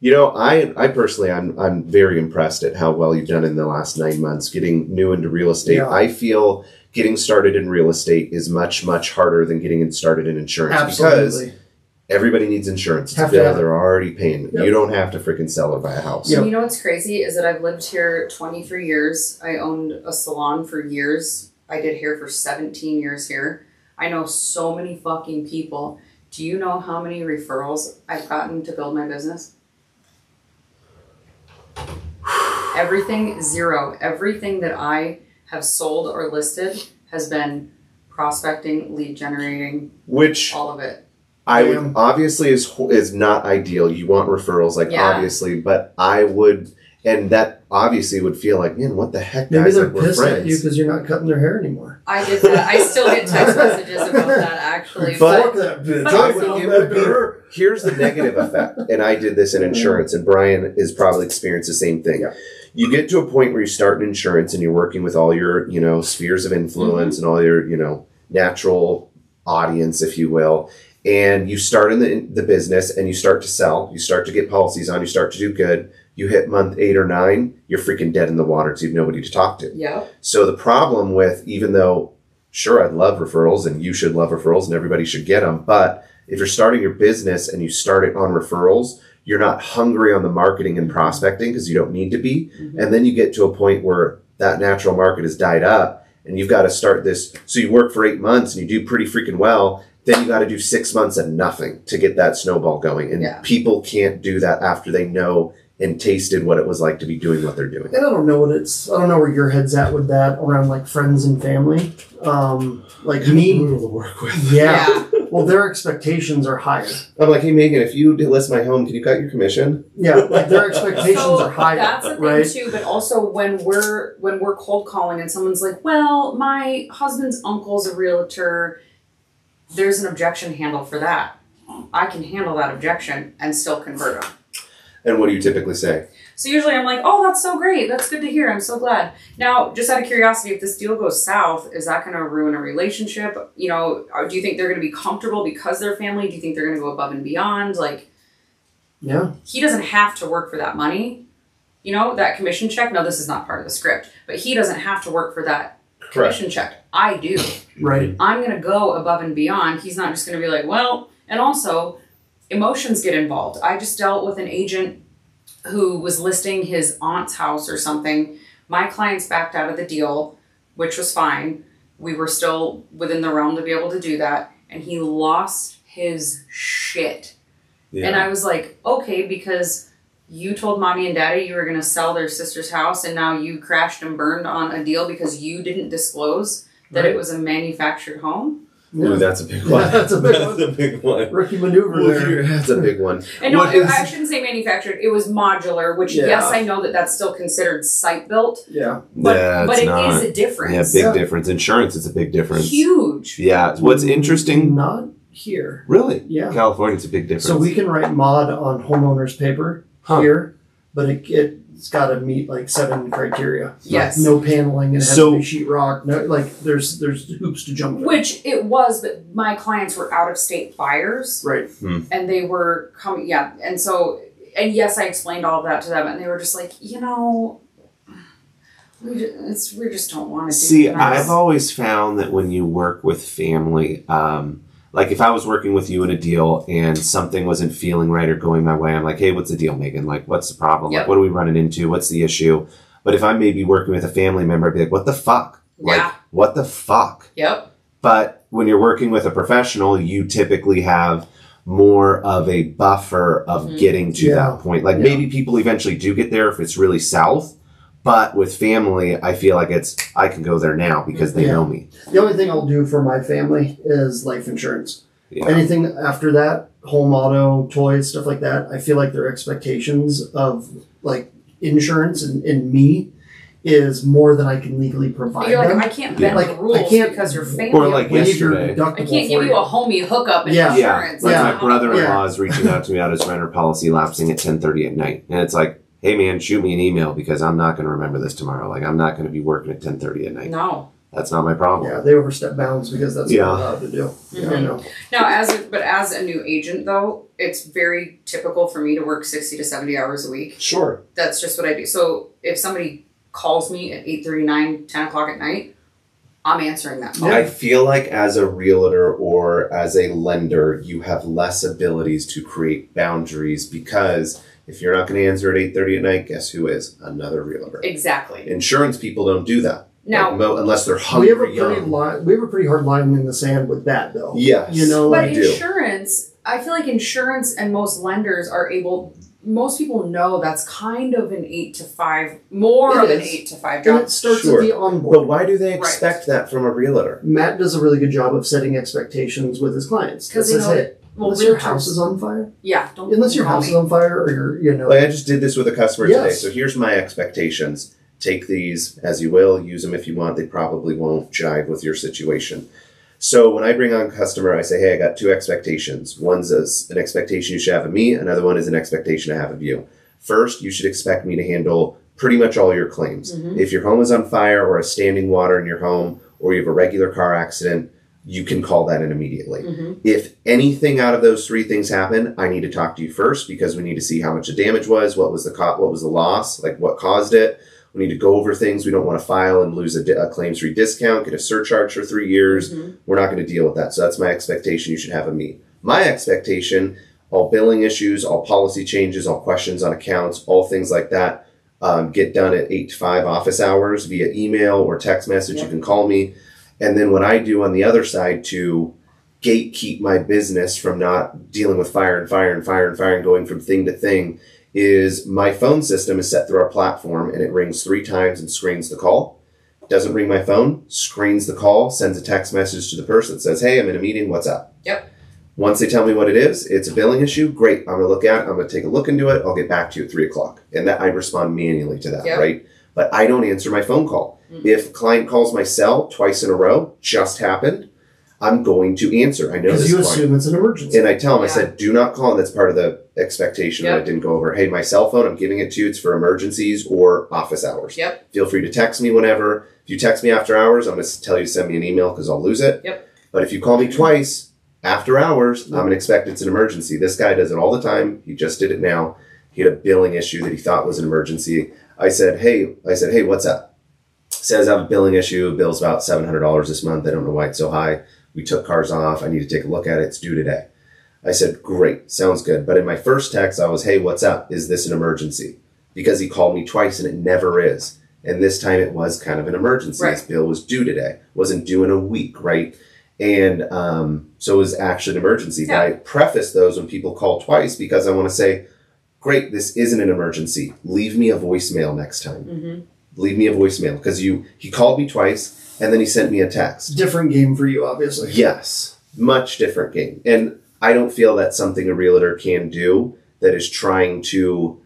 You know, I I personally I'm I'm very impressed at how well you've done in the last nine months getting new into real estate. Yeah. I feel getting started in real estate is much, much harder than getting in- started in insurance because Absolutely. Everybody needs insurance. It's Have to bill they're already paying. Yep. You don't have to freaking sell or buy a house. Yep. You know what's crazy is that I've lived here 23 years. I owned a salon for years. I did hair for 17 years here. I know so many fucking people. Do you know how many referrals I've gotten to build my business? Everything zero. Everything that I have sold or listed has been prospecting, lead generating, Which all of it. I Damn. would obviously is is not ideal. You want referrals, like Yeah. obviously, but I would, and that obviously would feel like, man, what the heck, Maybe guys? they're Like we're pissed at you because you're not cutting their hair anymore. I did that. I still get text messages about that actually. But- Fuck that bitch. but I also- would It get be- Here's the negative effect, and I did this in insurance, and Brian is probably experienced the same thing. Yeah. You get to a point where you start in insurance, and you're working with all your, you know, spheres of influence mm-hmm. and all your, you know, natural audience, if you will, and you start in the the business, and you start to sell, you start to get policies on, you start to do good. You hit month eight or nine, you're freaking dead in the water because you have nobody to talk to. Yeah. So the problem with even though sure I'd love referrals and you should love referrals and everybody should get them, but if you're starting your business and you start it on referrals, you're not hungry on the marketing and prospecting because you don't need to be. Mhm. And then you get to a point where that natural market has died up and you've got to start this. So you work for eight months and you do pretty freaking well. Then you got to do six months of nothing to get that snowball going. And Yeah. people can't do that after they know and tasted what it was like to be doing what they're doing. And I don't know what it's. I don't know where your head's at with that around like friends and family. Um, like me, to work with. yeah. well, their expectations are higher. I'm like, hey Meghyn, if you list my home, can you cut your commission? Yeah, like their expectations so are higher, that's the thing right? too. But also when we're when we're cold calling and someone's like, "Well, my husband's uncle's a realtor," there's an objection handle for that. I can handle that objection and still convert them. And what do you typically say? So usually I'm like, "Oh, that's so great. That's good to hear. I'm so glad." Now, just out of curiosity, if this deal goes south, is that going to ruin a relationship? You know, uh, do you think they're going to be comfortable because they're family? Do you think they're going to go above and beyond? Like, Yeah, he doesn't have to work for that money. You know, that commission check. No, this is not part of the script, but he doesn't have to work for that commission check. I do. right. I'm going to go above and beyond. He's not just going to be like, well, and also emotions get involved. I just dealt with an agent who was listing his aunt's house or something. My clients backed out of the deal, which was fine. We were still within the realm to be able to do that. And he lost his shit. Yeah. And I was like, okay, because you told mommy and daddy you were going to sell their sister's house and now you crashed and burned on a deal because you didn't disclose that Right. it was a manufactured home. Ooh, Yeah. that's a big one. That's a big That's one. a big one. Rookie maneuver Well, there. That's a big one. And no, What I shouldn't say manufactured. It was modular, which Yeah. yes, I know that that's still considered site built, Yeah, but Yeah, but it's it is not. a difference. Yeah, big Yeah. difference. Insurance is a big difference. Huge. Yeah. What's mm, interesting? Not here. Really? Yeah. California's a big difference. So we can write mod on homeowners paper Huh. here, but it, it's got to meet like seven criteria. Yes. No paneling. It has So- to be sheetrock. No, like there's there's hoops to jump through. Which it was, but my clients were out of state buyers Right. and they were coming. Yeah, and so and yes, I explained all of that to them, and they were just like, you know, we just, it's, we just don't want to See, this. I've always found that when you work with family, um, like if I was working with you in a deal and something wasn't feeling right or going my way, I'm like, hey, what's the deal, Meghyn? Like, what's the problem? Yep. Like, what are we running into? What's the issue? But if I'm maybe working with a family member, I'd be like, what the fuck? Like, Yeah. what the fuck? Yep. But when you're working with a professional, you typically have more of a buffer of Mhm. getting to Yeah. that point. Like Yeah. maybe people eventually do get there if it's really south. But with family, I feel like it's I can go there now because they Yeah. know me. The only thing I'll do for my family is life insurance. Yeah. Anything after that, home auto, toys, stuff like that, I feel like their expectations of like insurance and, and me is more than I can legally provide You're like, them. I can't Yeah. bend Like, the I can't- because you're family. Or like yesterday. I can't give you a homie hookup and Yeah. Yeah, like Yeah. my brother-in-law is reaching out to me about his renter policy lapsing at 10:30 at night, and it's like, hey man, shoot me an email because I'm not going to remember this tomorrow. Like I'm not going to be working at 10:30 at night. No. That's not my problem. Yeah, they overstep bounds because that's Yeah. what they're allowed to do. Mhm. You know. Now, as a, but as a new agent though, it's very typical for me to work sixty to seventy hours a week. Sure. That's just what I do. So if somebody calls me at 8 10 o'clock at night, I'm answering that phone. I feel like as a realtor or as a lender, you have less abilities to create boundaries because if you're not going to answer at 8.30 at night, guess who is? Another realtor. Exactly. Insurance people don't do that. Now, Like, mo- unless they're We have a pretty young. li- we have a pretty hard line in the sand with that though. Yes. You know, but I do. insurance, I feel like insurance and most lenders are able. Most people know that's kind of an eight to five, more It of an eight to five And job. it starts Sure. at the onboard. But why do they Right. expect that from a realtor? Matt does a really good job of setting expectations with his clients. 'Cause That they know hey, Well, unless your house is on fire, yeah, don't unless your house me. is on fire or you're, you know, Like I just did this with a customer today. So here's my expectations. Take these as you will. Use them if you want. They probably won't jive with your situation. So when I bring on a customer, I say, "Hey, I got two expectations. One's a, an expectation you should have of me. Another one is an expectation I have of you. First, you should expect me to handle pretty much all your claims. Mhm. If your home is on fire or a standing water in your home, or you have a regular car accident, you can call that in immediately. Mhm. If anything out of those three things happen, I need to talk to you first because we need to see how much the damage was, what was the co- what was the loss, like what caused it. We need to go over things. We don't want to file and lose a, di- a claims free discount, get a surcharge for three years. Mhm. We're not going to deal with that. So that's my expectation. You should have of me. My expectation: all billing issues, all policy changes, all questions on accounts, all things like that. Um, get done at eight to five office hours via email or text message. You can call me. And then what I do on the other side to gatekeep my business from not dealing with fire and fire and fire and fire and going from thing to thing is my phone system is set through our platform and it rings three times and screens the call. Doesn't ring my phone, screens the call, sends a text message to the person says, Hey, I'm in a meeting, what's up? Yep. Once they tell me what it is, it's a billing issue. Great. I'm gonna look at it. I'm gonna take a look into it. I'll get back to you at three o'clock. And that I respond manually to that, Yep. right? But I don't answer my phone call. Mm-hmm. If a client calls my cell twice in a row, just happened, I'm going to answer. I know Because this you client. assume it's an emergency. And I tell him, I said, do not call. And that's part of the expectation that I didn't go over. Hey, my cell phone, I'm giving it to you. It's for emergencies or office hours. Yep. Feel free to text me whenever. If you text me after hours, I'm going to tell you to send me an email because I'll lose it. Yep. But if you call me twice after hours, I'm going to expect it's an emergency. This guy does it all the time. He just did it now. He had a billing issue that he thought was an emergency. I said, hey, I said, hey, what's up? Says I have a billing issue. Bill's about $700 this month. I don't know why it's so high. We took cars off. I need to take a look at it. It's due today. I said, great, sounds good. But in my first text, I was, hey, what's up? Is this an emergency? Because he called me twice and it never is. And this time it was kind of an emergency. Right. His bill was due today, wasn't due in a week, right? And um, so it was actually an emergency. Yeah. But I preface those when people call twice because I want to say, great, this isn't an emergency. Leave me a voicemail next time. Mm-hmm. Leave me a voicemail because you he called me twice and then he sent me a text. Different game for you, obviously. Yes, much different game. And I don't feel that's something a realtor can do that is trying to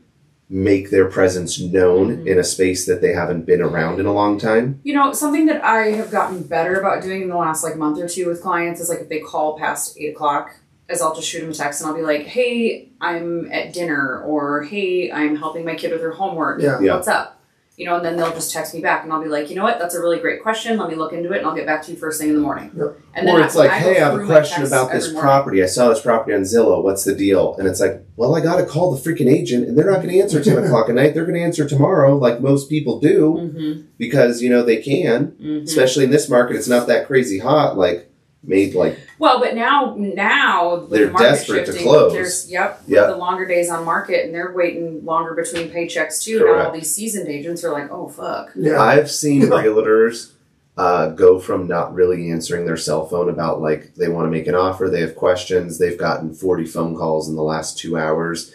make their presence known Mhm. in a space that they haven't been around in a long time. You know, something that I have gotten better about doing in the last like month or two with clients is like if they call past eight o'clock, is I'll just shoot them a text and I'll be like, "Hey, I'm at dinner," or "Hey, I'm helping my kid with her homework. Yeah. Yeah. What's up?" You know, and then they'll just text me back, and I'll be like, "You know what? That's a really great question. Let me look into it, and I'll get back to you first thing in the morning." Yep. And then or I- it's like, I hey, I have a question about this property. I saw this property on Zillow. What's the deal? And it's like, well, I got to call the freaking agent, and they're not going to answer 10 o'clock at night. They're going to answer tomorrow, like most people do, Mhm, because, you know, they can. mhm. Especially in this market, it's not that crazy hot. Like, made like, Well, but now, now with They're the market desperate to close. There's yep, Yeah. the longer days on market, and they're waiting longer between paychecks too. Now all these seasoned agents are like, oh fuck. Yeah. I've seen realtors uh, go from not really answering their cell phone about like they want to make an offer, they have questions, they've gotten 40 phone calls in the last two hours.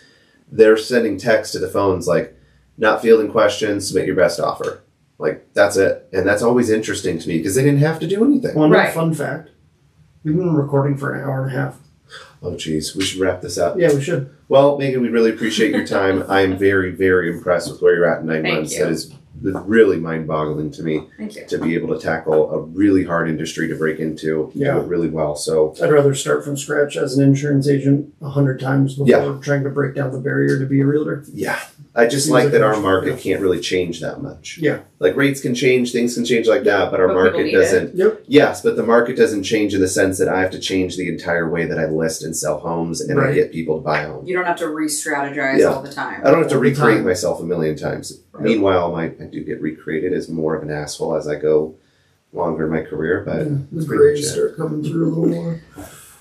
They're sending text to the phones like, not fielding questions, submit your best offer. Like, that's it. And that's always interesting to me because they didn't have to do anything. One Right. fun fact. We've been recording for an hour and a half. Oh, geez, we should wrap this up. Yeah, we should. Well, Meghyn, we really appreciate your time. I'm very, very impressed with where you're at in nine Thank months. you. That is really mind boggling to me. Thank you. to be able to tackle a really hard industry to break into Yeah. do it really well. So I'd rather start from scratch as an insurance agent a hundred times before Yeah. trying to break down the barrier to be a realtor. yeah, I just Seems like like that our much- market yeah. can't really change that much. Yeah. Like rates can change, things can change like that, but our But market doesn't. Yep. Yes, but the market doesn't change in the sense that I have to change the entire way that I list and sell homes and I get people to buy homes. You don't have to re-strategize Yeah. all the time. I don't have to All recreate myself a million times. Right. Meanwhile, my I do get recreated as more of an asshole as I go longer in my career, but Yeah, the grades start coming through a little more.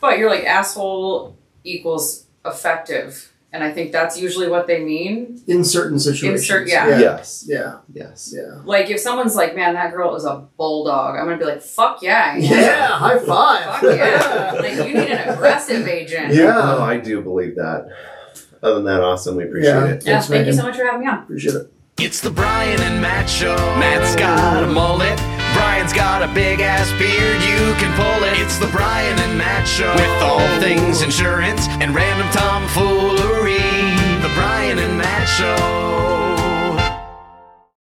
But you're like asshole equals effective, and I think that's usually what they mean. In certain situations. Insert- yeah. Yeah. Yes. Yeah. Yes. Yeah. Like if someone's like, "Man, that girl is a bulldog," I'm gonna be like, "Fuck yeah, Yeah. High five. fuck yeah!" like you need an aggressive agent. Yeah. Oh, I do believe that. Other than that, awesome. We appreciate Yeah. it. Yeah, Thanks, thank you so much for having me on. Appreciate it. It's the Brian and Matt Show. Matt's got a mullet. Brian's got a big ass beard. You can pull it. It's the Brian and Matt Show. With all things insurance and random tomfoolery. The Brian and Matt Show.